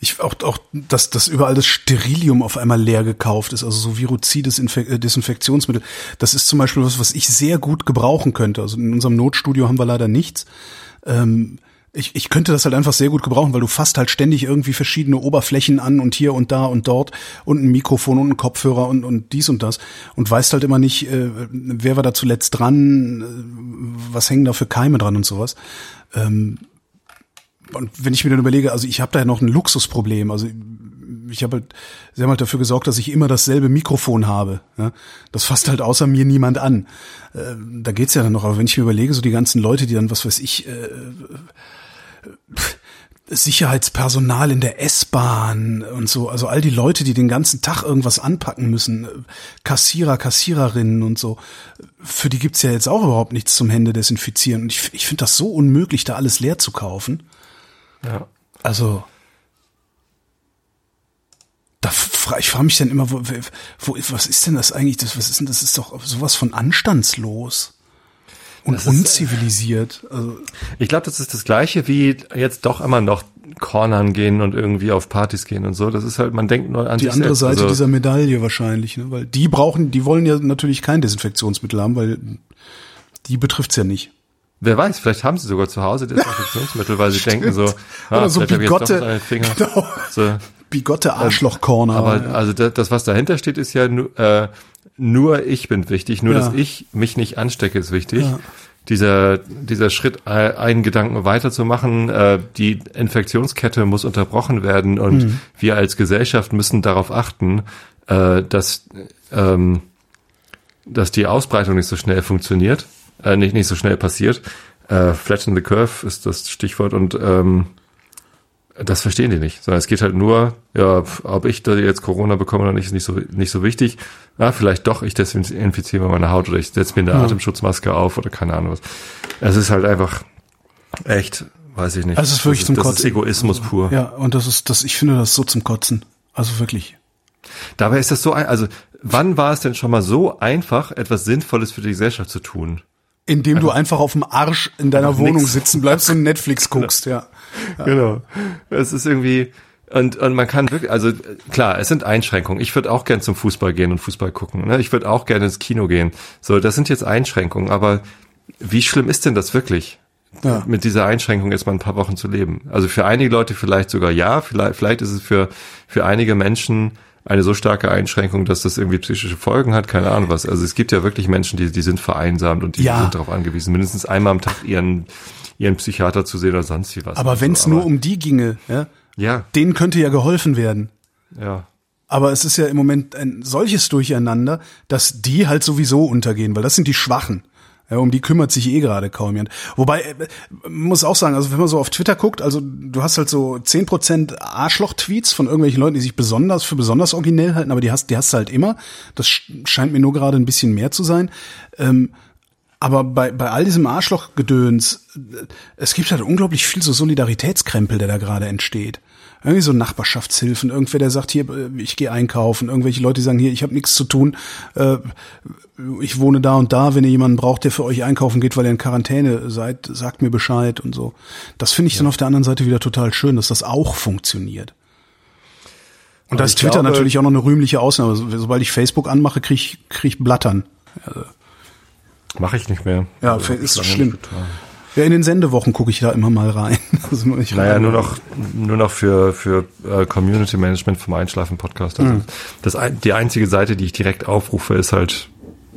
Speaker 3: ich auch, auch, dass, dass überall das Sterilium auf einmal leer gekauft ist, also so viruzides Infek äh, Desinfektionsmittel. Das ist zum Beispiel was, was ich sehr gut gebrauchen könnte. Also in unserem Notstudio haben wir leider nichts. Ähm, ich, ich könnte das halt einfach sehr gut gebrauchen, weil du fasst halt ständig irgendwie verschiedene Oberflächen an und hier und da und dort und ein Mikrofon und ein Kopfhörer und, und dies und das und weißt halt immer nicht, äh, wer war da zuletzt dran, äh, was hängen da für Keime dran und sowas. Ähm, und wenn ich mir dann überlege, also ich habe da ja noch ein Luxusproblem, also ich habe halt, sie haben halt dafür gesorgt, dass ich immer dasselbe Mikrofon habe. Ja? Das fasst halt außer mir niemand an. Äh, da geht's ja dann noch, aber wenn ich mir überlege, so die ganzen Leute, die dann, was weiß ich, äh, Sicherheitspersonal in der S-Bahn und so, also all die Leute, die den ganzen Tag irgendwas anpacken müssen, Kassierer, Kassiererinnen und so, für die gibt's ja jetzt auch überhaupt nichts zum Hände desinfizieren. Und ich, ich finde das so unmöglich, da alles leer zu kaufen.
Speaker 2: Ja.
Speaker 3: Also, da fra ich frage mich dann immer, wo, wo, was ist denn das eigentlich? Das, was ist denn das? Ist doch sowas von anstandslos und das unzivilisiert. Ist, also,
Speaker 2: ich glaube, das ist das Gleiche wie jetzt doch immer noch Cornern gehen und irgendwie auf Partys gehen und so. Das ist halt, man denkt nur an
Speaker 3: die andere. Seite also, dieser Medaille wahrscheinlich, ne? weil die brauchen, die wollen ja natürlich kein Desinfektionsmittel haben, weil die betrifft's ja nicht.
Speaker 2: Wer weiß, vielleicht haben sie sogar zu Hause Desinfektionsmittel, weil sie denken so,
Speaker 3: ah, Oder so bigotte, genau, so. Bigotte Arschloch-Corner.
Speaker 2: Aber also das, was dahinter steht, ist ja nur, äh, nur ich bin wichtig, nur ja. dass ich mich nicht anstecke, ist wichtig. Ja. Dieser, dieser Schritt, einen Gedanken weiterzumachen, äh, die Infektionskette muss unterbrochen werden und mhm. wir als Gesellschaft müssen darauf achten, äh, dass, ähm, dass die Ausbreitung nicht so schnell funktioniert, äh, nicht, nicht so schnell passiert. Äh, Flatten the Curve ist das Stichwort und ähm, das verstehen die nicht, sondern es geht halt nur, ja, ob ich da jetzt Corona bekomme oder nicht, ist nicht so, nicht so wichtig. Ja, vielleicht doch, ich desinfiziere meine Haut oder ich setze mir eine ja. Atemschutzmaske auf oder keine Ahnung was. Es ist halt einfach echt, weiß ich nicht.
Speaker 3: Also es ist wirklich
Speaker 2: das
Speaker 3: zum
Speaker 2: ist,
Speaker 3: Kotzen.
Speaker 2: Das ist Egoismus pur.
Speaker 3: Ja, und das ist, das, ich finde das so zum Kotzen. Also wirklich.
Speaker 2: Dabei ist das so, ein, also wann war es denn schon mal so einfach, etwas Sinnvolles für die Gesellschaft zu tun?
Speaker 3: Indem einfach, du einfach auf dem Arsch in deiner Wohnung nix. sitzen bleibst und Netflix guckst, ja.
Speaker 2: Ja. Genau. Es ist irgendwie, und, und man kann wirklich, also klar, es sind Einschränkungen. Ich würde auch gern zum Fußball gehen und Fußball gucken. Ne? Ich würde auch gerne ins Kino gehen. So, das sind jetzt Einschränkungen, aber wie schlimm ist denn das wirklich? Ja. Mit dieser Einschränkung jetzt mal ein paar Wochen zu leben. Also für einige Leute vielleicht sogar ja, vielleicht, vielleicht ist es für, für einige Menschen eine so starke Einschränkung, dass das irgendwie psychische Folgen hat, keine Ahnung was. Also es gibt ja wirklich Menschen, die, die sind vereinsamt und die ja. sind darauf angewiesen, mindestens einmal am Tag ihren, ihren Psychiater zu sehen oder sonst wie was.
Speaker 3: Aber wenn es so. nur um die ginge, ja,
Speaker 2: ja,
Speaker 3: denen könnte ja geholfen werden.
Speaker 2: Ja.
Speaker 3: Aber es ist ja im Moment ein solches Durcheinander, dass die halt sowieso untergehen, weil das sind die Schwachen. Ja, um die kümmert sich eh gerade kaum jemand. Wobei, äh, muss auch sagen, also wenn man so auf Twitter guckt, also du hast halt so zehn Prozent Arschloch-Tweets von irgendwelchen Leuten, die sich besonders für besonders originell halten, aber die hast, die hast du halt immer. Das scheint mir nur gerade ein bisschen mehr zu sein. Ähm, aber bei, bei all diesem Arschloch-Gedöns, äh, es gibt halt unglaublich viel so Solidaritätskrempel, der da gerade entsteht irgendwie so Nachbarschaftshilfen, irgendwer, der sagt, hier, ich gehe einkaufen, irgendwelche Leute, die sagen, hier, ich habe nichts zu tun, äh, ich wohne da und da, wenn ihr jemanden braucht, der für euch einkaufen geht, weil ihr in Quarantäne seid, sagt mir Bescheid und so. Das finde ich ja. dann auf der anderen Seite wieder total schön, dass das auch funktioniert. Und da ist Twitter glaube, natürlich auch noch eine rühmliche Ausnahme. Sobald ich Facebook anmache, krieg ich, krieg ich Blattern.
Speaker 2: Mache ich nicht mehr.
Speaker 3: Ja, also, ist schlimm. Total. Ja, in den Sendewochen gucke ich da immer mal rein.
Speaker 2: Also naja, nur noch, nur noch für, für äh, Community Management vom Einschlafen-Podcast. Also mhm. das, die einzige Seite, die ich direkt aufrufe, ist halt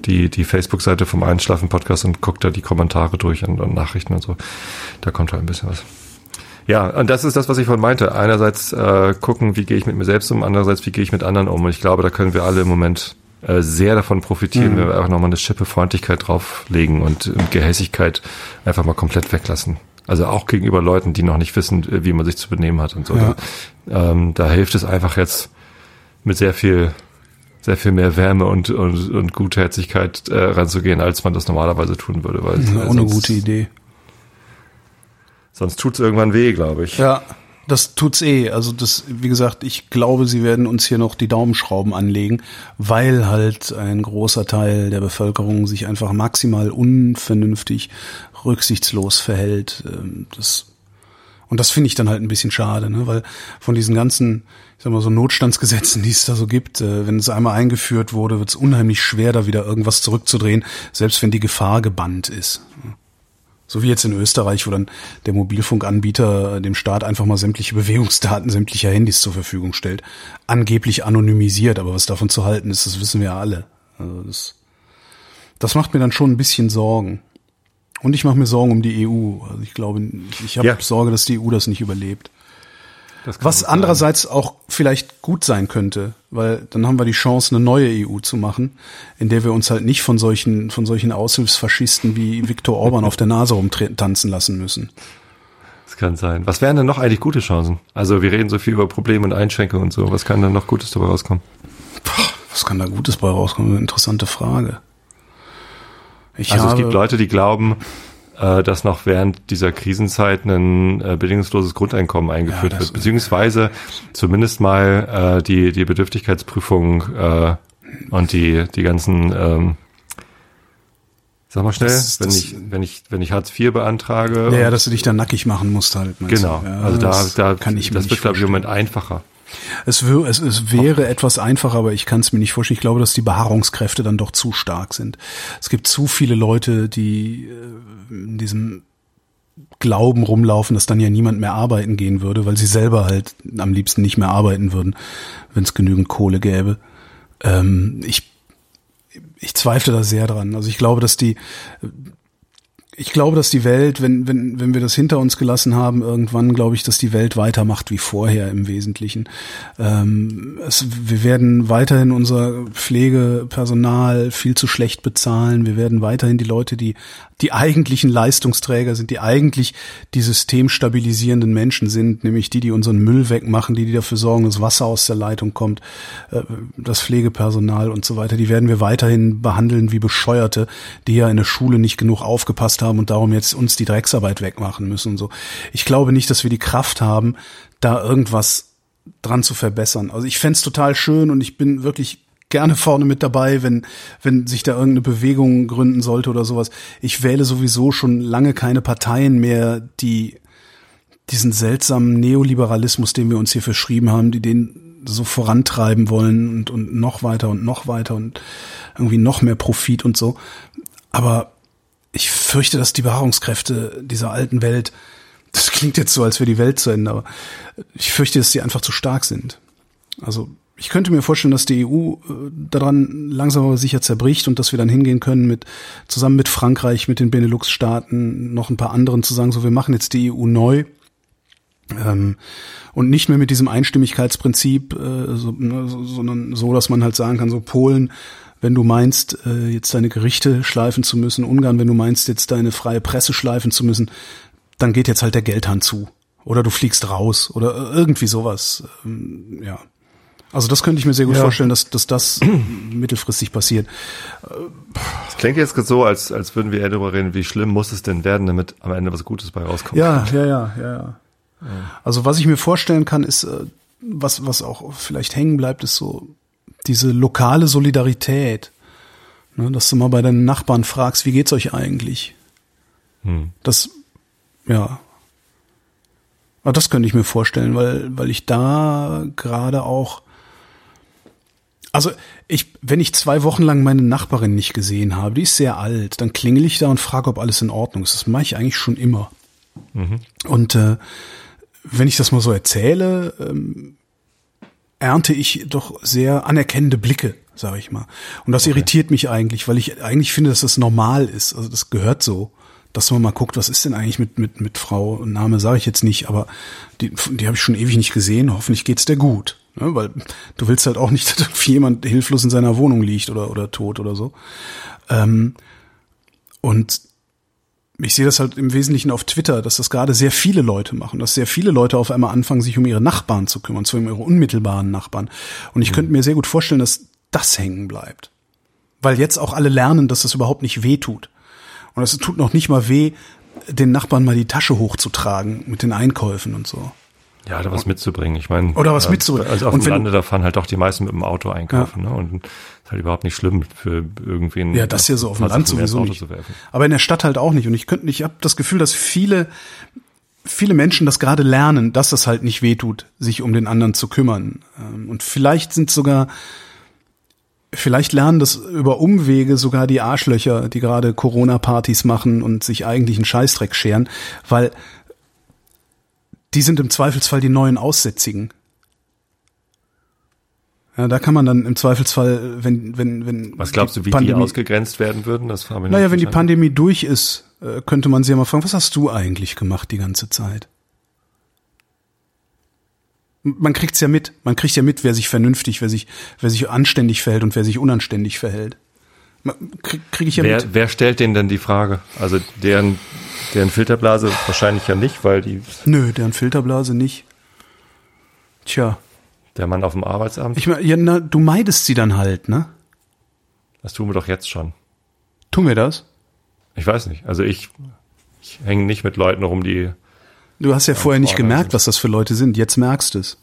Speaker 2: die, die Facebook-Seite vom Einschlafen-Podcast und gucke da die Kommentare durch und, und, Nachrichten und so. Da kommt halt ein bisschen was. Ja, und das ist das, was ich vorhin meinte. Einerseits äh, gucken, wie gehe ich mit mir selbst um, andererseits, wie gehe ich mit anderen um. Und ich glaube, da können wir alle im Moment äh, sehr davon profitieren, mhm. wenn wir einfach nochmal eine Schippe Freundlichkeit drauflegen und, und Gehässigkeit einfach mal komplett weglassen. Also auch gegenüber Leuten, die noch nicht wissen, äh, wie man sich zu benehmen hat und so. Ja. Da, ähm, da hilft es einfach jetzt mit sehr viel, sehr viel mehr Wärme und, und, und Gutherzigkeit äh, ranzugehen, als man das normalerweise tun würde. Weil,
Speaker 3: ja, auch eine gute Idee.
Speaker 2: Sonst tut's irgendwann weh, glaube ich.
Speaker 3: Ja, Das tut's eh. Also das, wie gesagt, ich glaube, sie werden uns hier noch die Daumenschrauben anlegen, weil halt ein großer Teil der Bevölkerung sich einfach maximal unvernünftig, rücksichtslos verhält. Ähm, das, und das finde ich dann halt ein bisschen schade, ne? weil von diesen ganzen, ich sag mal so Notstandsgesetzen, die es da so gibt, äh, wenn es einmal eingeführt wurde, wird es unheimlich schwer, da wieder irgendwas zurückzudrehen, selbst wenn die Gefahr gebannt ist. So wie jetzt in Österreich, wo dann der Mobilfunkanbieter dem Staat einfach mal sämtliche Bewegungsdaten sämtlicher Handys zur Verfügung stellt. Angeblich anonymisiert, aber was davon zu halten ist, das wissen wir ja alle. Also das, das macht mir dann schon ein bisschen Sorgen. Und ich mache mir Sorgen um die EU. Also ich glaube, ich, habe ja. Sorge, dass die EU das nicht überlebt. Was andererseits auch vielleicht gut sein könnte, weil dann haben wir die Chance, eine neue EU zu machen, in der wir uns halt nicht von solchen, von solchen Aushilfsfaschisten wie Viktor Orban auf der Nase rumtanzen lassen müssen.
Speaker 2: Das kann sein. Was wären denn noch eigentlich gute Chancen? Also wir reden so viel über Probleme und Einschränkungen und so. Was kann da noch Gutes dabei rauskommen?
Speaker 3: was kann da Gutes dabei rauskommen? Eine interessante Frage.
Speaker 2: Ich also es gibt Leute, die glauben, äh, dass noch während dieser Krisenzeit ein äh, bedingungsloses Grundeinkommen eingeführt ja, wird, beziehungsweise zumindest mal äh, die, die Bedürftigkeitsprüfung äh, und die, die ganzen ähm, Sag mal schnell, das, wenn das, ich wenn ich wenn ich Hartz IV beantrage.
Speaker 3: Ja, dass du dich da nackig machen musst halt.
Speaker 2: Genau. Ja, also da da kann ich das wird glaube ich im Moment einfacher.
Speaker 3: Es, es, es wäre etwas einfacher, aber ich kann es mir nicht vorstellen. Ich glaube, dass die Beharrungskräfte dann doch zu stark sind. Es gibt zu viele Leute, die äh, in diesem Glauben rumlaufen, dass dann ja niemand mehr arbeiten gehen würde, weil sie selber halt am liebsten nicht mehr arbeiten würden, wenn es genügend Kohle gäbe. Ähm, ich ich zweifle da sehr dran. Also ich glaube, dass die ich glaube, dass die Welt, wenn, wenn, wenn wir das hinter uns gelassen haben, irgendwann glaube ich, dass die Welt weitermacht wie vorher im Wesentlichen. Ähm, es, wir werden weiterhin unser Pflegepersonal viel zu schlecht bezahlen. Wir werden weiterhin die Leute, die die eigentlichen Leistungsträger sind, die eigentlich die systemstabilisierenden Menschen sind, nämlich die, die unseren Müll wegmachen, die, die dafür sorgen, dass Wasser aus der Leitung kommt, äh, das Pflegepersonal und so weiter, die werden wir weiterhin behandeln wie Bescheuerte, die ja in der Schule nicht genug aufgepasst haben und darum jetzt uns die Drecksarbeit wegmachen müssen. So, ich glaube nicht, dass wir die Kraft haben, da irgendwas dran zu verbessern. Also ich fände total schön und ich bin wirklich gerne vorne mit dabei, wenn, wenn sich da irgendeine Bewegung gründen sollte oder sowas. Ich wähle sowieso schon lange keine Parteien mehr, die diesen seltsamen Neoliberalismus, den wir uns hier verschrieben haben, die den so vorantreiben wollen und, und noch weiter und noch weiter und irgendwie noch mehr Profit und so. Aber ich fürchte, dass die Beharrungskräfte dieser alten Welt, das klingt jetzt so, als wäre die Welt zu Ende, aber ich fürchte, dass sie einfach zu stark sind. Also ich könnte mir vorstellen, dass die EU äh, daran langsam aber sicher zerbricht und dass wir dann hingehen können mit zusammen mit Frankreich, mit den Benelux-Staaten, noch ein paar anderen zu sagen, so wir machen jetzt die EU neu ähm, und nicht mehr mit diesem Einstimmigkeitsprinzip, äh, ne, sondern so, dass man halt sagen kann, so Polen, wenn du meinst, äh, jetzt deine Gerichte schleifen zu müssen, Ungarn, wenn du meinst, jetzt deine freie Presse schleifen zu müssen, dann geht jetzt halt der Geldhahn zu oder du fliegst raus oder irgendwie sowas. Ähm, ja. Also das könnte ich mir sehr gut ja. vorstellen, dass, dass das mittelfristig passiert.
Speaker 2: Das klingt jetzt so, als, als würden wir eher darüber reden, wie schlimm muss es denn werden, damit am Ende was Gutes bei rauskommt.
Speaker 3: Ja, ja, ja, ja, ja. Also was ich mir vorstellen kann, ist, äh, was, was auch vielleicht hängen bleibt, ist so diese lokale Solidarität. Ne, dass du mal bei deinen Nachbarn fragst, wie geht's euch eigentlich? Hm. Das, ja, aber das könnte ich mir vorstellen, weil, weil ich da gerade auch also ich, wenn ich zwei Wochen lang meine Nachbarin nicht gesehen habe, die ist sehr alt, dann klingel ich da und frage, ob alles in Ordnung ist. Das mache ich eigentlich schon immer. Mhm. Und äh, wenn ich das mal so erzähle, ähm, ernte ich doch sehr anerkennende Blicke, sage ich mal. Und das okay. irritiert mich eigentlich, weil ich eigentlich finde, dass das normal ist. Also das gehört so, dass man mal guckt, was ist denn eigentlich mit mit mit Frau Name sage ich jetzt nicht, aber die die habe ich schon ewig nicht gesehen. Hoffentlich geht's der gut. Ne? Weil du willst halt auch nicht, dass jemand hilflos in seiner Wohnung liegt oder, oder tot oder so. Ähm, und ich sehe das halt im Wesentlichen auf Twitter, dass das gerade sehr viele Leute machen, dass sehr viele Leute auf einmal anfangen, sich um ihre Nachbarn zu kümmern, zwar um ihre unmittelbaren Nachbarn. Und ich mhm. könnte mir sehr gut vorstellen, dass das hängen bleibt. Weil jetzt auch alle lernen, dass das überhaupt nicht weh tut. Und es tut noch nicht mal weh, den Nachbarn mal die Tasche hochzutragen mit den Einkäufen und so.
Speaker 2: Ja, da was mitzubringen. Ich meine,
Speaker 3: oder was äh, mitzubringen.
Speaker 2: Also auf und dem Lande, da fahren halt doch die meisten mit dem Auto einkaufen. Ja. Ne? Und ist halt überhaupt nicht schlimm für irgendwen.
Speaker 3: Ja, das hier so auf dem Land sowieso nicht. Aber in der Stadt halt auch nicht. Und ich könnte, ich habe das Gefühl, dass viele viele Menschen das gerade lernen, dass es halt nicht wehtut, sich um den anderen zu kümmern. Ähm, und vielleicht sind sogar, vielleicht lernen das über Umwege sogar die Arschlöcher, die gerade Corona-Partys machen und sich eigentlich einen Scheißdreck scheren, weil die sind im Zweifelsfall die neuen Aussätzigen. Ja, da kann man dann im Zweifelsfall, wenn, wenn, wenn.
Speaker 2: Was glaubst du, wie Pandemie, die ausgegrenzt werden würden? Das
Speaker 3: haben wir Naja, wenn die Pandemie durch ist, äh, könnte man sie ja mal fragen, was hast du eigentlich gemacht die ganze Zeit? Man kriegt's ja mit. Man kriegt ja mit, wer sich vernünftig, wer sich, wer sich anständig verhält und wer sich unanständig verhält.
Speaker 2: Krieg, krieg ich ja wer, mit. Wer stellt denen denn die Frage? Also deren, deren Filterblase wahrscheinlich ja nicht, weil die.
Speaker 3: Nö, deren Filterblase nicht. Tja.
Speaker 2: Der Mann auf dem Arbeitsamt?
Speaker 3: Ich meine, ja, na, du meidest sie dann halt, ne?
Speaker 2: Das tun wir doch jetzt schon.
Speaker 3: Tun wir das?
Speaker 2: Ich weiß nicht. Also ich, ich hänge nicht mit Leuten rum, die.
Speaker 3: Du hast ja vorher nicht gemerkt, sind. was das für Leute sind. Jetzt merkst du es.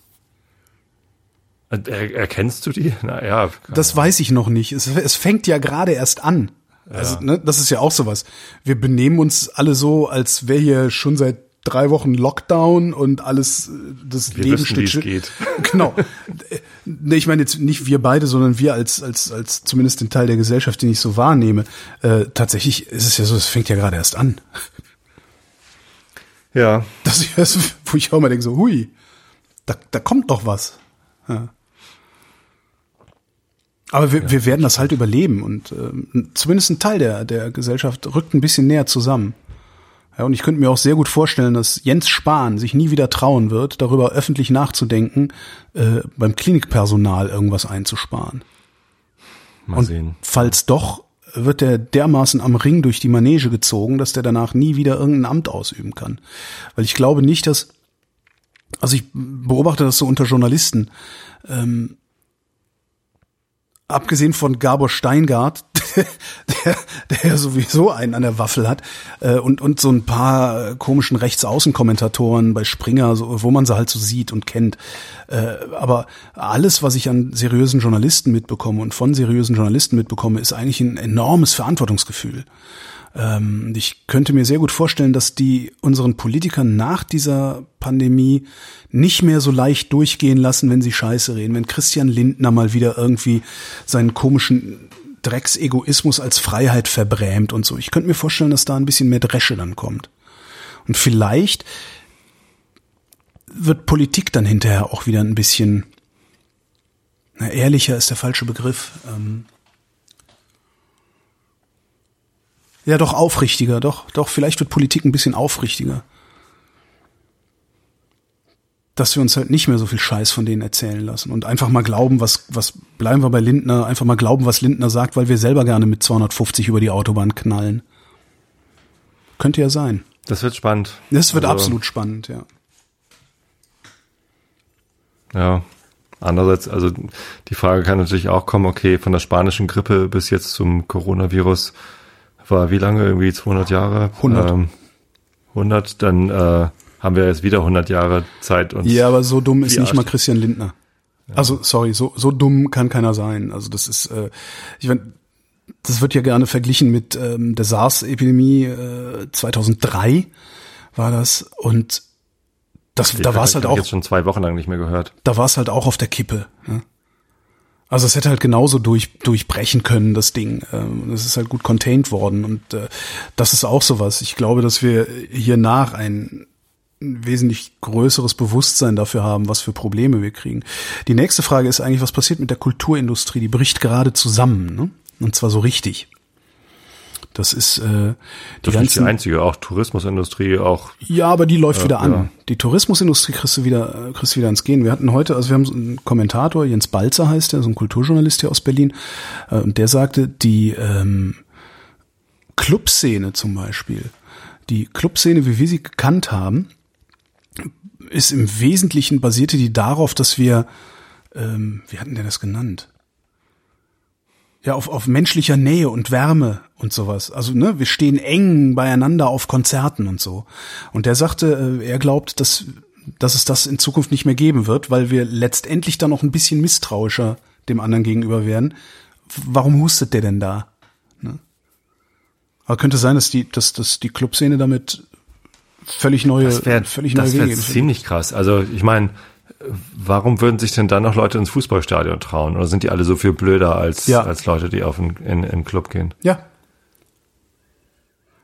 Speaker 2: Er, erkennst du die? Naja.
Speaker 3: Das weiß ich noch nicht. Es, es fängt ja gerade erst an. Also, ne, das ist ja auch sowas. Wir benehmen uns alle so, als wäre hier schon seit drei Wochen Lockdown und alles, äh, das
Speaker 2: wir Leben wissen, steht geht.
Speaker 3: Genau. nee, ich meine jetzt nicht wir beide, sondern wir als, als, als zumindest den Teil der Gesellschaft, den ich so wahrnehme. Äh, tatsächlich ist es ja so, es fängt ja gerade erst an.
Speaker 2: Ja.
Speaker 3: Das ist, wo ich auch mal denke, so, hui, da, da kommt doch was. Ja. Aber wir, ja. wir werden das halt überleben und äh, zumindest ein Teil der, der Gesellschaft rückt ein bisschen näher zusammen. Ja, und ich könnte mir auch sehr gut vorstellen, dass Jens Spahn sich nie wieder trauen wird, darüber öffentlich nachzudenken, äh, beim Klinikpersonal irgendwas einzusparen.
Speaker 2: Mal und sehen.
Speaker 3: Falls doch, wird er dermaßen am Ring durch die Manege gezogen, dass der danach nie wieder irgendein Amt ausüben kann. Weil ich glaube nicht, dass, also ich beobachte das so unter Journalisten, ähm, abgesehen von Gabor Steingart, der, der ja sowieso einen an der Waffel hat, äh, und, und so ein paar komischen Rechtsaußenkommentatoren bei Springer, so, wo man sie halt so sieht und kennt. Äh, aber alles, was ich an seriösen Journalisten mitbekomme und von seriösen Journalisten mitbekomme, ist eigentlich ein enormes Verantwortungsgefühl. Ähm, ich könnte mir sehr gut vorstellen, dass die unseren Politikern nach dieser Pandemie nicht mehr so leicht durchgehen lassen, wenn sie Scheiße reden. Wenn Christian Lindner mal wieder irgendwie seinen komischen Drecksegoismus als Freiheit verbrämt und so. Ich könnte mir vorstellen, dass da ein bisschen mehr Dresche dann kommt. Und vielleicht wird Politik dann hinterher auch wieder ein bisschen, na, ehrlicher ist der falsche Begriff. Ähm, ja, doch aufrichtiger, doch, doch, vielleicht wird Politik ein bisschen aufrichtiger dass wir uns halt nicht mehr so viel Scheiß von denen erzählen lassen und einfach mal glauben, was, was bleiben wir bei Lindner, einfach mal glauben, was Lindner sagt, weil wir selber gerne mit 250 über die Autobahn knallen. Könnte ja sein.
Speaker 2: Das wird spannend.
Speaker 3: Das wird also, absolut spannend, ja.
Speaker 2: Ja. Andererseits, also die Frage kann natürlich auch kommen, okay, von der spanischen Grippe bis jetzt zum Coronavirus war wie lange? Irgendwie 200 Jahre?
Speaker 3: 100. Ähm,
Speaker 2: 100, dann äh, haben wir jetzt wieder 100 Jahre Zeit uns.
Speaker 3: Ja, aber so dumm ist nicht mal Christian Lindner. Ja. Also sorry, so so dumm kann keiner sein. Also das ist, äh, ich meine, das wird ja gerne verglichen mit ähm, der SARS-Epidemie äh, 2003 war das und das, da war es halt auch
Speaker 2: jetzt schon zwei Wochen lang nicht mehr gehört.
Speaker 3: Da war es halt auch auf der Kippe. Ne? Also es hätte halt genauso durch, durchbrechen können, das Ding. Ähm, es ist halt gut contained worden und äh, das ist auch sowas. Ich glaube, dass wir hier nach ein ein wesentlich größeres Bewusstsein dafür haben, was für Probleme wir kriegen. Die nächste Frage ist eigentlich, was passiert mit der Kulturindustrie? Die bricht gerade zusammen, ne? Und zwar so richtig. Das ist äh,
Speaker 2: die das ist die einzige, auch Tourismusindustrie, auch.
Speaker 3: Ja, aber die läuft äh, wieder an. Ja. Die Tourismusindustrie kriegst du wieder, kriegst du wieder ans Gehen. Wir hatten heute, also wir haben so einen Kommentator, Jens Balzer heißt der, so ein Kulturjournalist hier aus Berlin, äh, und der sagte, die ähm, Clubszene zum Beispiel, die Clubszene, wie wir sie gekannt haben, ist im Wesentlichen basierte die darauf, dass wir, ähm, wie hatten der das genannt? Ja, auf, auf menschlicher Nähe und Wärme und sowas. Also, ne, wir stehen eng beieinander auf Konzerten und so. Und der sagte, äh, er glaubt, dass dass es das in Zukunft nicht mehr geben wird, weil wir letztendlich dann noch ein bisschen misstrauischer dem anderen gegenüber werden. Warum hustet der denn da? Ne? Aber könnte sein, dass die, dass, dass die Clubszene damit völlig neue,
Speaker 2: Das wäre
Speaker 3: völlig neue
Speaker 2: das wär
Speaker 3: Wege geht.
Speaker 2: ziemlich krass. Also ich meine, warum würden sich denn dann noch Leute ins Fußballstadion trauen? Oder sind die alle so viel blöder als,
Speaker 3: Ja.
Speaker 2: als Leute, die auf einen, in, in einen Club gehen?
Speaker 3: Ja.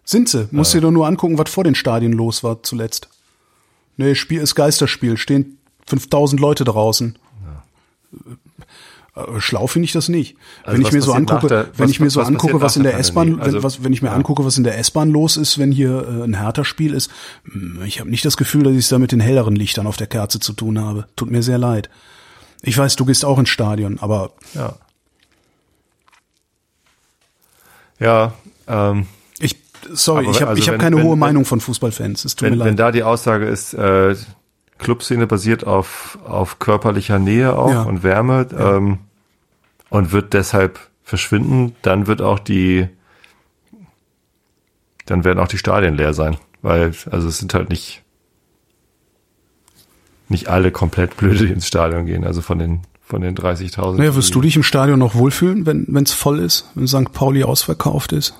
Speaker 3: Sind sie. Musst dir doch nur angucken, was vor den Stadien los war zuletzt. Nee, Spiel ist Geisterspiel. Stehen 5000 Leute draußen. Äh, Schlau finde ich das nicht.
Speaker 2: Also
Speaker 3: wenn ich mir so angucke,
Speaker 2: der-
Speaker 3: wenn
Speaker 2: was-
Speaker 3: ich mir so
Speaker 2: was
Speaker 3: angucke, was in der S-Bahn,
Speaker 2: Also,
Speaker 3: was, wenn ich mir angucke, was in der S-Bahn los ist, wenn hier äh, ein Hertha-Spiel ist, hm, ich habe nicht das Gefühl, dass ich es da mit den helleren Lichtern auf der Kerze zu tun habe. Tut mir sehr leid. Ich weiß, du gehst auch ins Stadion, aber
Speaker 2: Ja. Ja, ähm,
Speaker 3: ich, sorry,
Speaker 2: Aber
Speaker 3: ich habe
Speaker 2: also
Speaker 3: ich hab keine
Speaker 2: wenn-
Speaker 3: hohe
Speaker 2: wenn-
Speaker 3: Meinung von Fußballfans. Es tut
Speaker 2: wenn,
Speaker 3: mir leid.
Speaker 2: wenn da die Aussage ist, äh, Clubszene basiert auf, auf körperlicher Nähe auch
Speaker 3: Ja.
Speaker 2: und Wärme ähm, und wird deshalb verschwinden, dann wird auch die, dann werden auch die Stadien leer sein, weil also es sind halt nicht nicht alle komplett blöde, ins Stadion gehen, also von den von den 30.000.
Speaker 3: Naja, wirst du dich im Stadion noch wohlfühlen, wenn es voll ist, wenn St. Pauli ausverkauft ist?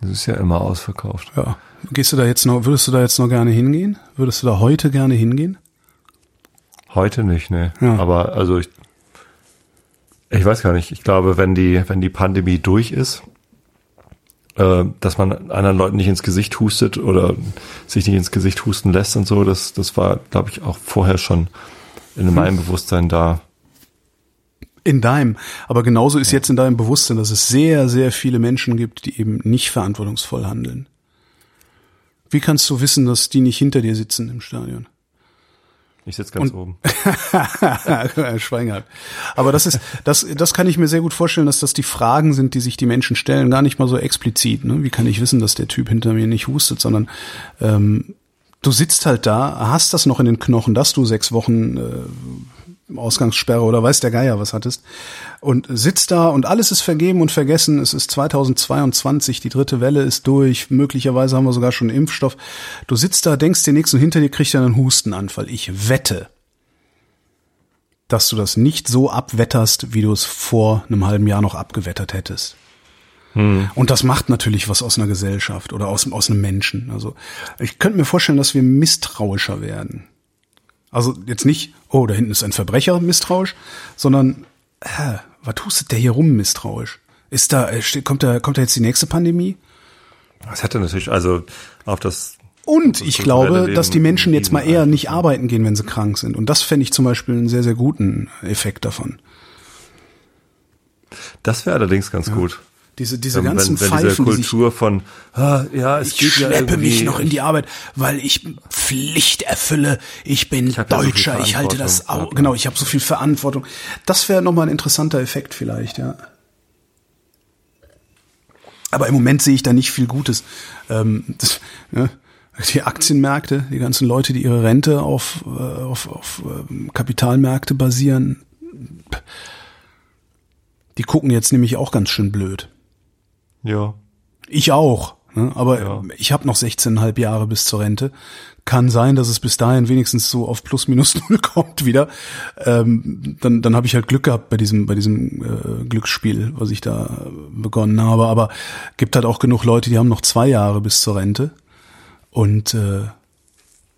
Speaker 2: Das ist ja immer ausverkauft.
Speaker 3: Ja. Gehst du da jetzt noch, würdest du da jetzt noch gerne hingehen? Würdest du da heute gerne hingehen?
Speaker 2: Heute nicht, ne.
Speaker 3: Ja.
Speaker 2: Aber also ich, ich weiß gar nicht. Ich glaube, wenn die, wenn die Pandemie durch ist, äh, dass man anderen Leuten nicht ins Gesicht hustet oder sich nicht ins Gesicht husten lässt und so, das, das war, glaube ich, auch vorher schon in meinem Bewusstsein da.
Speaker 3: In deinem. Aber genauso ist jetzt in deinem Bewusstsein, dass es sehr, sehr viele Menschen gibt, die eben nicht verantwortungsvoll handeln. Wie kannst du wissen, dass die nicht hinter dir sitzen im Stadion?
Speaker 2: Ich sitze ganz oben.
Speaker 3: Schwein gehabt. Aber das ist, das, das kann ich mir sehr gut vorstellen, dass das die Fragen sind, die sich die Menschen stellen, gar nicht mal so explizit. Ne? Wie kann ich wissen, dass der Typ hinter mir nicht hustet, sondern ähm, du sitzt halt da, hast das noch in den Knochen, dass du sechs Wochen äh, Ausgangssperre oder weiß der Geier was hattest und sitzt da und alles ist vergeben und vergessen. Es ist 2022, die dritte Welle ist durch, möglicherweise haben wir sogar schon einen Impfstoff. Du sitzt da, denkst dir nichts und hinter dir kriegt er einen Hustenanfall. Ich wette, dass du das nicht so abwetterst, wie du es vor einem halben Jahr noch abgewettert hättest. Und das macht natürlich was aus einer Gesellschaft oder aus, aus einem Menschen. Also ich könnte mir vorstellen, dass wir misstrauischer werden. Also jetzt nicht, oh, da hinten ist ein Verbrecher misstrauisch, sondern, hä, was hustet der hier rum misstrauisch? Ist da, äh, kommt da, kommt da jetzt die nächste Pandemie?
Speaker 2: Das hätte natürlich, also auf das,
Speaker 3: Und ich glaube,
Speaker 2: Leben
Speaker 3: dass die Menschen jetzt mal eher nicht arbeiten gehen, wenn sie krank sind. Und das fände ich zum Beispiel einen sehr, sehr guten Effekt davon.
Speaker 2: das wäre allerdings ganz gut.
Speaker 3: Diese, diese
Speaker 2: Wenn,
Speaker 3: ganzen
Speaker 2: wenn, wenn diese
Speaker 3: Pfeifen, die sich
Speaker 2: Kultur von, ah, ja, es
Speaker 3: Ich
Speaker 2: geht ja
Speaker 3: schleppe
Speaker 2: irgendwie,
Speaker 3: mich noch in die Arbeit, weil ich Pflicht erfülle. Ich bin
Speaker 2: hab ja so
Speaker 3: Deutscher, ich halte das auch. Genau, ich habe so viel Verantwortung. Das wäre nochmal ein interessanter Effekt vielleicht, ja. Aber im Moment sehe ich da nicht viel Gutes. Ähm, das, ne, die Aktienmärkte, die ganzen Leute, die ihre Rente auf, äh, auf, auf ähm, Kapitalmärkte basieren, die gucken jetzt nämlich auch ganz schön blöd.
Speaker 2: Ja.
Speaker 3: Ich auch. Ne? Aber
Speaker 2: Ja.
Speaker 3: ich habe noch 16,5 Jahre bis zur Rente. Kann sein, dass es bis dahin wenigstens so auf plus minus null kommt wieder. Ähm, dann dann habe ich halt Glück gehabt bei diesem bei diesem äh, Glücksspiel, was ich da begonnen habe. Aber gibt halt auch genug Leute, die haben noch zwei Jahre bis zur Rente und äh,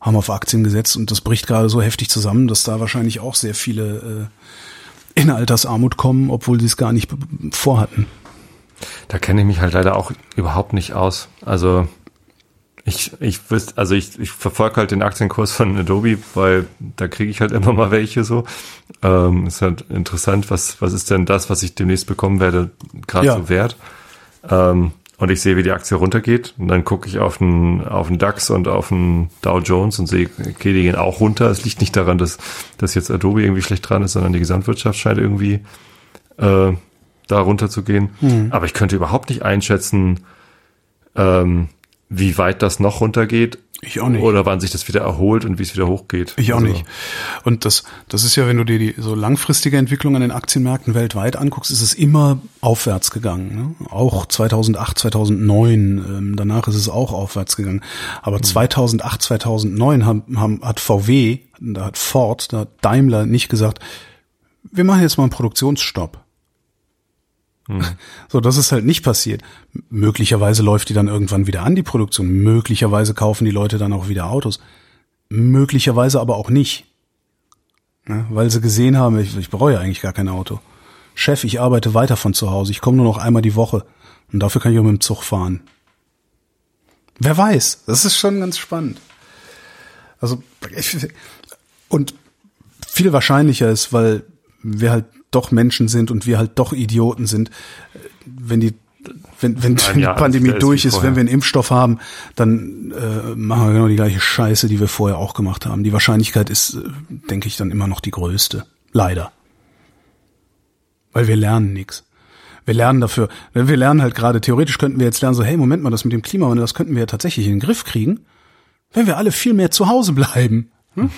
Speaker 3: haben auf Aktien gesetzt und das bricht gerade so heftig zusammen, dass da wahrscheinlich auch sehr viele äh, in Altersarmut kommen, obwohl sie es gar nicht vorhatten.
Speaker 2: Da kenne ich mich halt leider auch überhaupt nicht aus. Also ich, ich wüsste, also ich, ich verfolge halt den Aktienkurs von Adobe, weil da kriege ich halt immer mal welche so. Ähm, ist halt interessant, was, was ist denn das, was ich demnächst bekommen werde, gerade
Speaker 3: Ja.
Speaker 2: so wert. Ähm, und ich sehe, wie die Aktie runtergeht. Und dann gucke ich auf den, auf den DAX und auf den Dow Jones und sehe, okay, die gehen auch runter. Es liegt nicht daran, dass, dass jetzt Adobe irgendwie schlecht dran ist, sondern die Gesamtwirtschaft scheint irgendwie äh, da runter zu gehen. Aber ich könnte überhaupt nicht einschätzen, ähm, wie weit das noch runtergeht
Speaker 3: Ich auch nicht.
Speaker 2: Oder wann sich das wieder erholt und wie es wieder hochgeht.
Speaker 3: Ich auch
Speaker 2: Also,
Speaker 3: nicht. Und das, das ist ja, wenn du dir die so langfristige Entwicklung an den Aktienmärkten weltweit anguckst, ist es immer aufwärts gegangen. Ne? Auch 2008, 2009, ähm, danach ist es auch aufwärts gegangen. Aber 2008, 2009 haben, haben, hat VW, da hat Ford, da hat Daimler nicht gesagt, wir machen jetzt mal einen Produktionsstopp. So, das ist halt nicht passiert. Möglicherweise läuft die dann irgendwann wieder an, die Produktion. Möglicherweise kaufen die Leute dann auch wieder Autos. Möglicherweise aber auch nicht. Ja, weil sie gesehen haben, ich, ich bereue eigentlich gar kein Auto. Chef, ich arbeite weiter von zu Hause. Ich komme nur noch einmal die Woche. Und dafür kann ich auch mit dem Zug fahren. Wer weiß. Das ist schon ganz spannend. Also, und viel wahrscheinlicher ist, weil wir halt doch Menschen sind und wir halt doch Idioten sind, wenn die wenn, wenn, die
Speaker 2: Jahr
Speaker 3: Pandemie
Speaker 2: ist
Speaker 3: durch ist,
Speaker 2: vorher.
Speaker 3: wenn wir einen Impfstoff haben, dann äh, machen wir genau die gleiche Scheiße, die wir vorher auch gemacht haben. Die Wahrscheinlichkeit ist, äh, denke ich, dann immer noch die größte. Leider. Weil wir lernen nichts. Wir lernen dafür, wir lernen halt gerade, theoretisch könnten wir jetzt lernen, so, hey, Moment mal, das mit dem Klimawandel, das könnten wir ja tatsächlich in den Griff kriegen, wenn wir alle viel mehr zu Hause bleiben. Hm?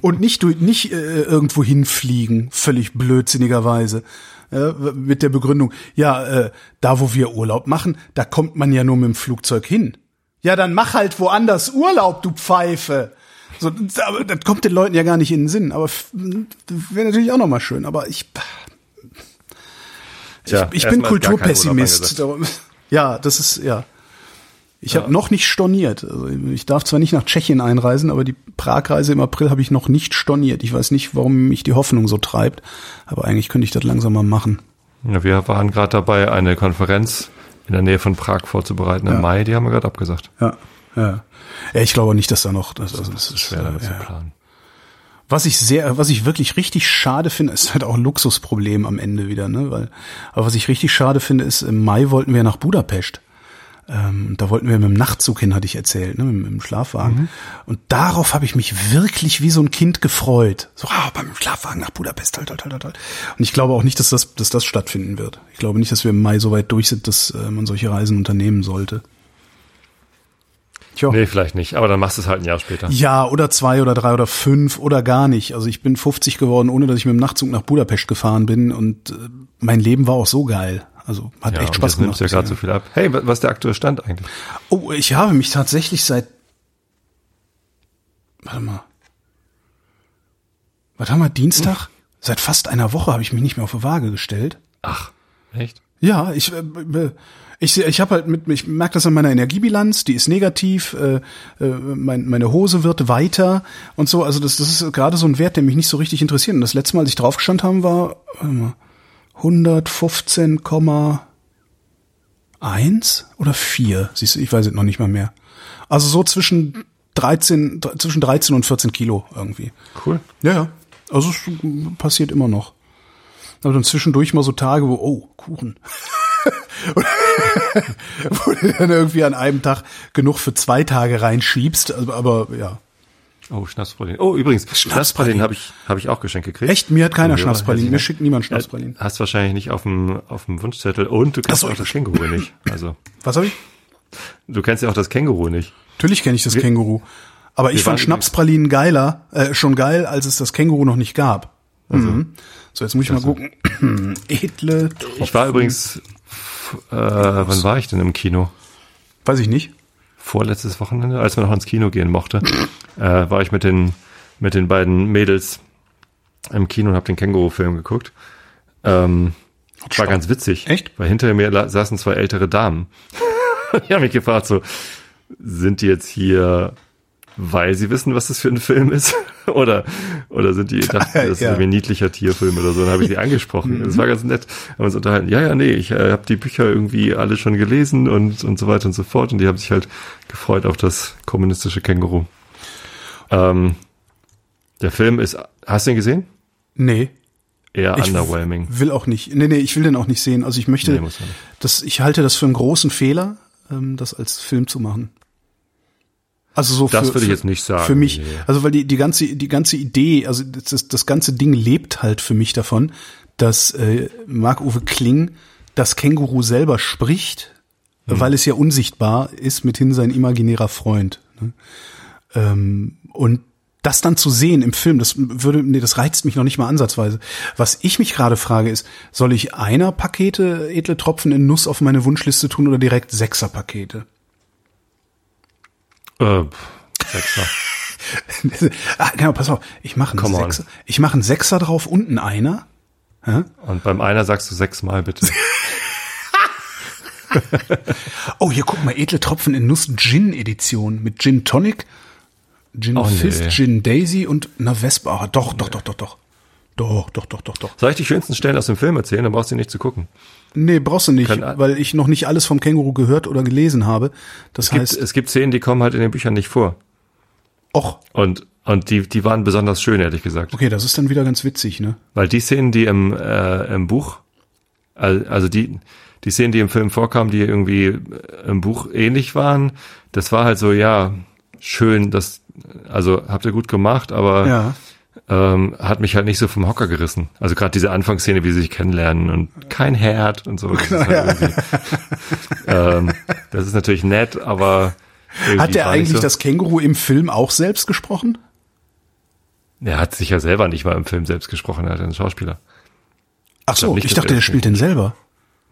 Speaker 3: Und nicht, durch- nicht äh, irgendwo hinfliegen, völlig blödsinnigerweise. Äh, mit der Begründung, ja, äh, da wo wir Urlaub machen, da kommt man ja nur mit dem Flugzeug hin. Ja, dann mach halt woanders Urlaub, du Pfeife. So, das- kommt den Leuten ja gar nicht in den Sinn. Aber wäre natürlich auch noch mal schön. Aber ich,
Speaker 2: Tja,
Speaker 3: ich, ich bin Kulturpessimist. Ja, das ist ja. Ich habe noch nicht storniert. Also ich darf zwar nicht nach Tschechien einreisen, aber die Pragreise im April habe ich noch nicht storniert. Ich weiß nicht, warum mich die Hoffnung so treibt, aber eigentlich könnte ich das langsam mal machen.
Speaker 2: Ja, wir waren gerade dabei, eine Konferenz in der Nähe von Prag vorzubereiten im
Speaker 3: Ja.
Speaker 2: Mai. Die haben wir gerade abgesagt.
Speaker 3: Ja, ja. ja ich glaube nicht, dass da noch. Das, also, das ist
Speaker 2: Schwer damit
Speaker 3: äh,
Speaker 2: zu
Speaker 3: ja.
Speaker 2: planen.
Speaker 3: Was ich sehr, was ich wirklich richtig schade finde, ist halt auch ein Luxusproblem am Ende wieder, ne? Weil, aber was ich richtig schade finde, ist, im Mai wollten wir nach Budapest. Ähm, da wollten wir mit dem Nachtzug hin, hatte ich erzählt, ne, mit, dem Schlafwagen. Und darauf habe ich mich wirklich wie so ein Kind gefreut. So, ah, beim Schlafwagen nach Budapest, toll, toll, toll, toll. Und ich glaube auch nicht, dass das, dass das stattfinden wird. Ich glaube nicht, dass wir im Mai so weit durch sind, dass äh, man solche Reisen unternehmen sollte. Tja.
Speaker 2: Nee, vielleicht nicht. Aber dann machst du es halt ein Jahr später.
Speaker 3: Ja, oder zwei oder drei oder fünf oder gar nicht. Also ich bin 50 geworden, ohne dass ich mit dem Nachtzug nach Budapest gefahren bin und äh, mein Leben war auch so geil. Also hat echt
Speaker 2: und
Speaker 3: Spaß gemacht.
Speaker 2: du ja gerade so viel ab. Hey, wa- was ist der aktuelle Stand eigentlich?
Speaker 3: oh, ich habe mich tatsächlich seit Warte mal. Was haben wir Dienstag? Seit fast einer Woche habe ich mich nicht mehr auf die Waage gestellt.
Speaker 2: Ach, echt?
Speaker 3: Ja, ich äh, ich ich habe halt mit ich merke das an meiner Energiebilanz, die ist negativ, äh, äh, mein, meine Hose wird weiter und so, also das das ist gerade so ein Wert, der mich nicht so richtig interessiert und das letzte Mal, als ich draufgestanden haben, war warte mal, 115,1 oder 4. Siehst du, ich weiß es noch nicht mal mehr. Also so zwischen 13 dr- zwischen 13 und 14 Kilo irgendwie.
Speaker 2: Cool.
Speaker 3: Ja, ja. Also es passiert immer noch. Aber dann zwischendurch mal so Tage, wo, oh, Kuchen. wo du dann irgendwie an einem Tag genug für zwei Tage reinschiebst. Also, aber ja.
Speaker 2: Oh, Schnapspralinen. Oh, übrigens, Schnapspralinen habe ich, habe ich auch geschenkt gekriegt.
Speaker 3: Echt? Mir hat keiner Schnapspralinen. Mir schickt niemand Schnapspralinen.
Speaker 2: Hast wahrscheinlich nicht auf dem, auf dem Wunschzettel. Und du kennst auch das Känguru nicht. Also,
Speaker 3: Was habe ich?
Speaker 2: du kennst ja auch das Känguru nicht.
Speaker 3: Natürlich kenne ich das Känguru. Aber ich fand Schnapspralinen geiler, äh, schon geil, als es das Känguru noch nicht gab. Mhm. So, jetzt muss ich mal gucken. Edle,
Speaker 2: Ich war übrigens, äh, wann war ich denn im Kino?
Speaker 3: weiß ich nicht.
Speaker 2: Vorletztes Wochenende, als man noch ins Kino gehen mochte, äh, war ich mit den, mit den beiden Mädels im Kino und habe den Känguru-Film geguckt. Ähm, war ganz witzig.
Speaker 3: Echt?
Speaker 2: Weil hinter mir saßen zwei ältere Damen. die haben mich gefragt so, sind die jetzt hier, weil sie wissen, was das für ein Film ist? oder, oder sind die, dachten, das ist
Speaker 3: Ja.
Speaker 2: irgendwie ein niedlicher Tierfilm oder so? Dann habe ich sie angesprochen. Das war ganz nett. Haben uns unterhalten. Ja, ja, nee, ich äh, habe die Bücher irgendwie alle schon gelesen und, und so weiter und so fort. Und die haben sich halt gefreut auf das kommunistische Känguru. Ähm, der Film ist, hast du ihn gesehen?
Speaker 3: Nee.
Speaker 2: Eher
Speaker 3: Ich
Speaker 2: underwhelming.
Speaker 3: will auch nicht. Nee, nee, ich will den auch nicht sehen. Also ich möchte,
Speaker 2: Nee,
Speaker 3: das, ich halte das für einen großen Fehler, ähm, das als Film zu machen. Also so
Speaker 2: Das
Speaker 3: für,
Speaker 2: würde ich jetzt nicht sagen.
Speaker 3: Für mich,
Speaker 2: Nee.
Speaker 3: also weil die, die ganze, die ganze Idee, also das, das ganze Ding lebt halt für mich davon, dass äh, Marc-Uwe Kling das Känguru selber spricht,
Speaker 2: Hm.
Speaker 3: weil es ja unsichtbar ist, mithin sein imaginärer Freund. Ne? Ähm, und das dann zu sehen im Film, das würde, nee, das reizt mich noch nicht mal ansatzweise. Was ich mich gerade frage ist, soll ich einer Pakete edle Tropfen in Nuss auf meine Wunschliste tun oder direkt sechser Pakete?
Speaker 2: Äh, Sechser.
Speaker 3: ah, genau, pass auf, ich mache einen. Sechser. Ich mache einen Sechser drauf und einen Einer. Hä?
Speaker 2: Und beim einer sagst du sechsmal bitte.
Speaker 3: Oh, hier guck mal, edle Tropfen in Nuss Gin Edition mit Gin Tonic, Gin
Speaker 2: Oh, nee.
Speaker 3: Fizz, Gin Daisy und einer Vespa. Ah, doch, doch, doch, doch, doch. Doch, doch, doch, doch, doch.
Speaker 2: Soll ich die schönsten Stellen aus dem Film erzählen? Dann brauchst du nicht zu gucken.
Speaker 3: Nee, brauchst du nicht,
Speaker 2: Können-
Speaker 3: weil ich noch nicht alles vom Känguru gehört oder gelesen habe. Das
Speaker 2: Es gibt,
Speaker 3: heißt,
Speaker 2: es gibt Szenen, die kommen halt in den Büchern nicht vor.
Speaker 3: och,
Speaker 2: Und, und die, die waren besonders schön, ehrlich gesagt.
Speaker 3: okay, das ist dann wieder ganz witzig, ne?
Speaker 2: Weil die Szenen, die im, äh, im Buch, al- also die, die Szenen, die im Film vorkamen, die irgendwie äh, im Buch ähnlich waren, das war halt so, ja, schön, das, also habt ihr gut gemacht, aber
Speaker 3: Ja.
Speaker 2: Ähm, hat mich halt nicht so vom Hocker gerissen. Also gerade diese Anfangsszene, wie sie sich kennenlernen und kein Herd und so. Das ist, halt irgendwie, ähm, das ist natürlich nett, aber
Speaker 3: Hat der eigentlich
Speaker 2: so.
Speaker 3: das Känguru im Film auch selbst gesprochen?
Speaker 2: Er hat sich ja selber nicht mal im Film selbst gesprochen, er hat einen Schauspieler.
Speaker 3: Ach so,
Speaker 2: glaub nicht,
Speaker 3: ich dachte,
Speaker 2: er
Speaker 3: spielt den selber.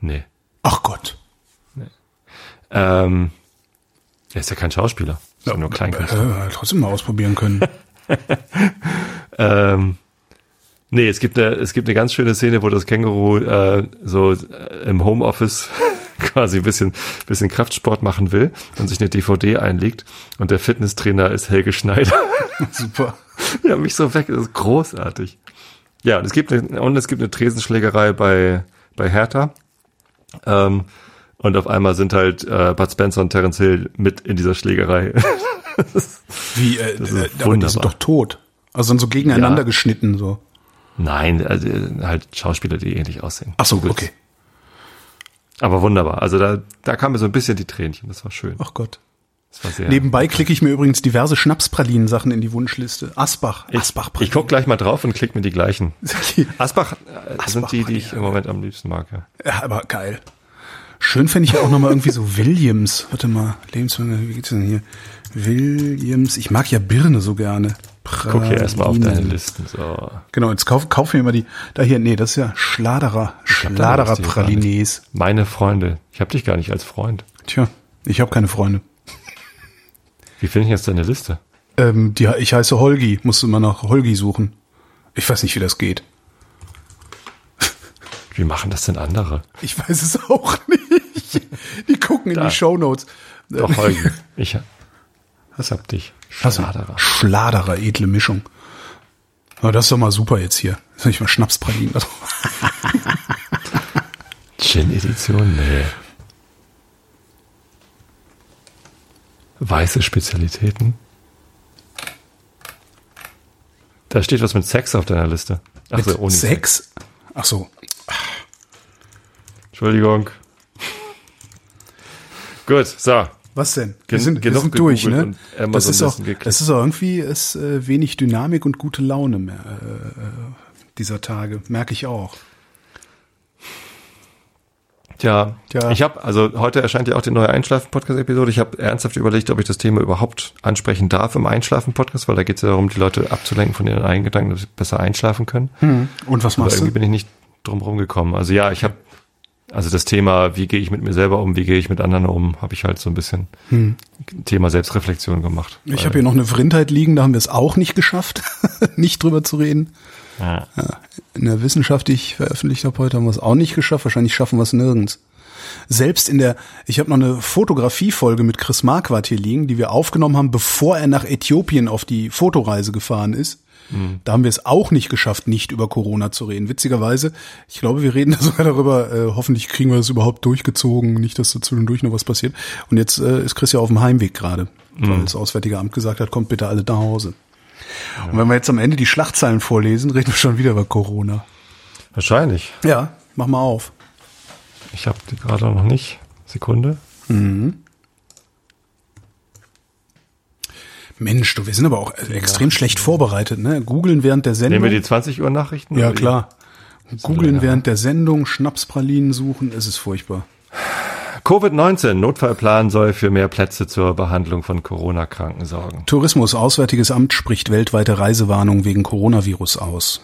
Speaker 2: Nee.
Speaker 3: Ach Gott.
Speaker 2: Ähm, er ist ja kein Schauspieler. Ist ja, nur Kleinkünstler.
Speaker 3: Äh, trotzdem mal ausprobieren können.
Speaker 2: Ähm, nee, es gibt eine, es gibt eine ganz schöne Szene, wo das Känguru äh, so äh, im Homeoffice quasi ein bisschen, bisschen Kraftsport machen will und sich eine DVD einlegt und der Fitnesstrainer ist Helge Schneider.
Speaker 3: Super.
Speaker 2: ja, mich so weg, das ist großartig. Ja, und es gibt eine, und es gibt eine Tresenschlägerei bei, bei Hertha. Ähm, und auf einmal sind halt äh, Bud Spencer und Terence Hill mit in dieser Schlägerei.
Speaker 3: Wie, äh, äh, aber die sind doch tot. Also dann so gegeneinander
Speaker 2: Ja.
Speaker 3: geschnitten, so.
Speaker 2: Nein, also äh, halt Schauspieler, die ähnlich aussehen.
Speaker 3: Ach so,
Speaker 2: Googles.
Speaker 3: okay.
Speaker 2: Aber wunderbar. Also da, da kamen mir so ein bisschen die Tränchen. Das war schön.
Speaker 3: Ach Gott.
Speaker 2: Das war sehr.
Speaker 3: Nebenbei klicke ich mir übrigens diverse Schnapspralinen-Sachen in die Wunschliste. Asbach.
Speaker 2: ich,
Speaker 3: Asbach.
Speaker 2: ich guck gleich mal drauf und klick mir die gleichen. Asbach, äh, sind
Speaker 3: Asbach
Speaker 2: die, die ich im Moment am liebsten mag. Ja.
Speaker 3: Ja, aber geil. Schön fände ich ja auch nochmal irgendwie so Williams. Warte mal, Lebensmittel, wie geht's denn hier? Williams. Ich mag ja Birne so gerne.
Speaker 2: Guck hier erstmal auf deine
Speaker 3: Pralinen.
Speaker 2: Listen. So.
Speaker 3: Genau, jetzt kauf, kauf mir immer die, da hier, nee, das ist ja Schladerer, Schladerer Pralines.
Speaker 2: Meine Freunde. Ich habe dich gar nicht als Freund.
Speaker 3: Tja, ich habe keine Freunde.
Speaker 2: Wie finde ich jetzt deine Liste?
Speaker 3: Ähm, die, ich heiße Holgi, musst du mal nach Holgi suchen. Ich weiß nicht, wie das geht.
Speaker 2: Wie machen das denn andere?
Speaker 3: Ich weiß es auch nicht. Die gucken in
Speaker 2: Da.
Speaker 3: die Shownotes.
Speaker 2: Doch, Holgi. Ich
Speaker 3: Was
Speaker 2: hab dich. Schladerer.
Speaker 3: Schladerer, edle Mischung. Aber das ist doch mal super jetzt hier. Soll ich mal Schnapspralinen da?
Speaker 2: Gin-Edition? Nee. Weiße Spezialitäten? Da steht was mit Sex auf deiner Liste. Ach
Speaker 3: Mit
Speaker 2: so, ohne
Speaker 3: Sex? Ach so.
Speaker 2: Entschuldigung. Gut, so.
Speaker 3: Was denn? Wir sind, wir sind durch, ne? Das ist auch, das ist auch irgendwie ist, äh, wenig Dynamik und gute Laune mehr äh, äh, dieser Tage. Merke ich auch.
Speaker 2: Tja,
Speaker 3: Tja.
Speaker 2: ich habe, also heute erscheint ja auch die neue Einschlafen-Podcast-Episode. Ich habe ernsthaft überlegt, ob ich das Thema überhaupt ansprechen darf im Einschlafen-Podcast, weil da geht es ja darum, die Leute abzulenken von ihren eigenen Gedanken, dass sie besser einschlafen können.
Speaker 3: Und was
Speaker 2: Aber
Speaker 3: machst
Speaker 2: irgendwie
Speaker 3: du?
Speaker 2: bin ich nicht drum rumgekommen. Also ja, ich habe, also das Thema, wie gehe ich mit mir selber um, wie gehe ich mit anderen um, habe ich halt so ein bisschen Thema Selbstreflexion gemacht.
Speaker 3: Ich habe hier noch eine Vrindheit liegen, da haben wir es auch nicht geschafft, nicht drüber zu reden.
Speaker 2: Ja.
Speaker 3: In der Wissenschaft, die ich veröffentlicht habe heute, haben wir es auch nicht geschafft. Wahrscheinlich schaffen wir es nirgends. Selbst in der, ich habe noch eine Fotografiefolge mit Chris Marquardt hier liegen, die wir aufgenommen haben, bevor er nach Äthiopien auf die Fotoreise gefahren ist. Da haben wir es auch nicht geschafft, nicht über Corona zu reden. Witzigerweise, ich glaube, wir reden da sogar darüber, äh, hoffentlich kriegen wir das überhaupt durchgezogen, nicht, dass da zwischendurch noch was passiert. Und jetzt äh, ist Chris ja auf dem Heimweg gerade, weil das Auswärtige Amt gesagt hat, kommt bitte alle nach Hause. Und wenn wir jetzt am Ende die Schlachtzeilen vorlesen, reden wir schon wieder über Corona.
Speaker 2: Wahrscheinlich.
Speaker 3: Ja, mach mal auf.
Speaker 2: Ich habe die gerade noch nicht. Sekunde.
Speaker 3: Mensch, du, wir sind aber auch extrem schlecht vorbereitet, ne? Googeln während der Sendung.
Speaker 2: Nehmen wir die 20 Uhr Nachrichten?
Speaker 3: ja, klar. Googeln während der Sendung, Schnapspralinen suchen, es ist furchtbar.
Speaker 2: Covid-19, Notfallplan soll für mehr Plätze zur Behandlung von Corona-Kranken sorgen.
Speaker 3: Tourismus, Auswärtiges Amt spricht weltweite Reisewarnung wegen Coronavirus aus.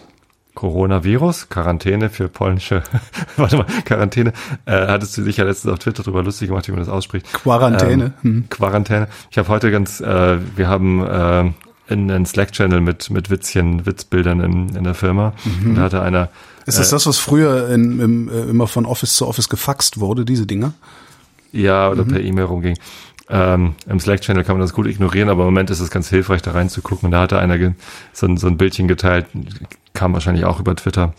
Speaker 2: Coronavirus, Quarantäne für polnische, warte mal, Quarantäne, äh, hattest du dich ja letztens auf Twitter drüber lustig gemacht, wie man das ausspricht.
Speaker 3: Quarantäne.
Speaker 2: Ähm,
Speaker 3: hm.
Speaker 2: Quarantäne. Ich habe heute ganz, äh, wir haben äh, in einen Slack-Channel mit, mit Witzchen, Witzbildern in, in der Firma. Mhm. Und da hatte einer.
Speaker 3: Ist das äh, das, was früher in, im, äh, immer von Office zu Office gefaxt wurde, diese Dinger?
Speaker 2: Ja, oder mhm. per E-Mail rumging. Ähm, Im Slack-Channel kann man das gut ignorieren, aber im Moment ist es ganz hilfreich, da reinzugucken. Und da hatte einer so ein, so ein Bildchen geteilt, kam wahrscheinlich auch über Twitter.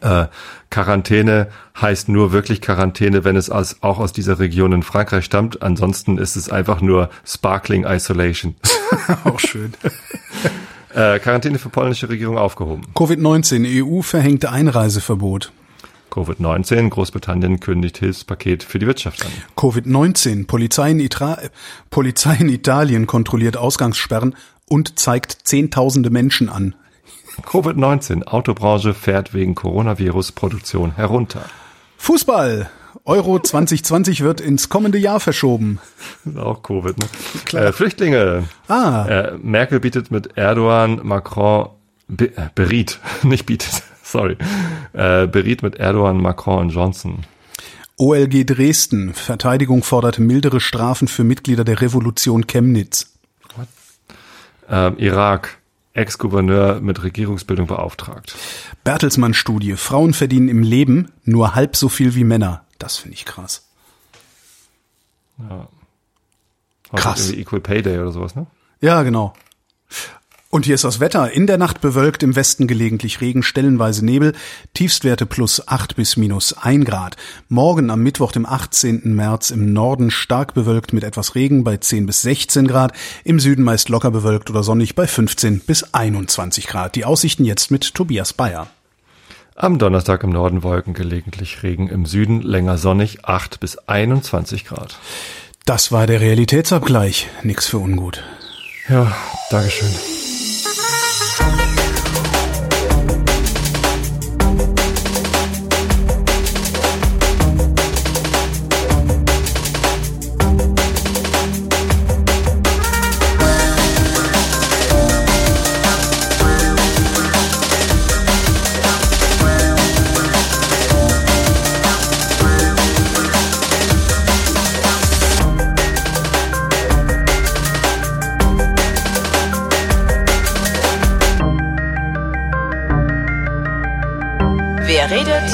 Speaker 2: Äh, Quarantäne heißt nur wirklich Quarantäne, wenn es aus, auch aus dieser Region in Frankreich stammt. Ansonsten ist es einfach nur Sparkling Isolation.
Speaker 3: auch schön.
Speaker 2: äh, Quarantäne für polnische Regierung aufgehoben.
Speaker 3: Covid-19, EU verhängte Einreiseverbot.
Speaker 2: Covid-19, Großbritannien kündigt Hilfspaket für die Wirtschaft an.
Speaker 3: Covid-19, Polizei in, Polizei in Italien kontrolliert Ausgangssperren und zeigt Zehntausende Menschen an.
Speaker 2: Covid-19, Autobranche fährt wegen Coronavirus Produktion herunter.
Speaker 3: Fußball. Euro 2020 wird ins kommende Jahr verschoben.
Speaker 2: Auch Covid, ne? Klar. Äh, Flüchtlinge.
Speaker 3: Ah.
Speaker 2: Äh, Merkel bietet mit Erdogan, Macron, be, äh, beriet, nicht bietet, sorry, äh, beriet mit Erdogan, Macron und Johnson.
Speaker 3: OLG Dresden. Verteidigung fordert mildere Strafen für Mitglieder der Revolution Chemnitz.
Speaker 2: Äh, Irak. Ex-Gouverneur mit Regierungsbildung beauftragt.
Speaker 3: Bertelsmann-Studie. Frauen verdienen im Leben nur halb so viel wie Männer. Das finde ich krass.
Speaker 2: Ja. Krass. Equal Pay Day oder sowas, ne?
Speaker 3: Ja, genau. Und hier ist das Wetter. In der Nacht bewölkt, im Westen gelegentlich Regen, stellenweise Nebel, Tiefstwerte plus 8 bis minus 1 Grad. Morgen am Mittwoch, dem 18. März, im Norden stark bewölkt mit etwas Regen bei 10 bis 16 Grad, im Süden meist locker bewölkt oder sonnig bei 15 bis 21 Grad. Die Aussichten jetzt mit Tobias Bayer.
Speaker 2: Am Donnerstag im Norden Wolken, gelegentlich Regen, im Süden länger sonnig 8 bis 21 Grad.
Speaker 3: Das war der Realitätsabgleich. Nix für ungut.
Speaker 2: Ja, Dankeschön.
Speaker 1: Redet, ist nicht tot.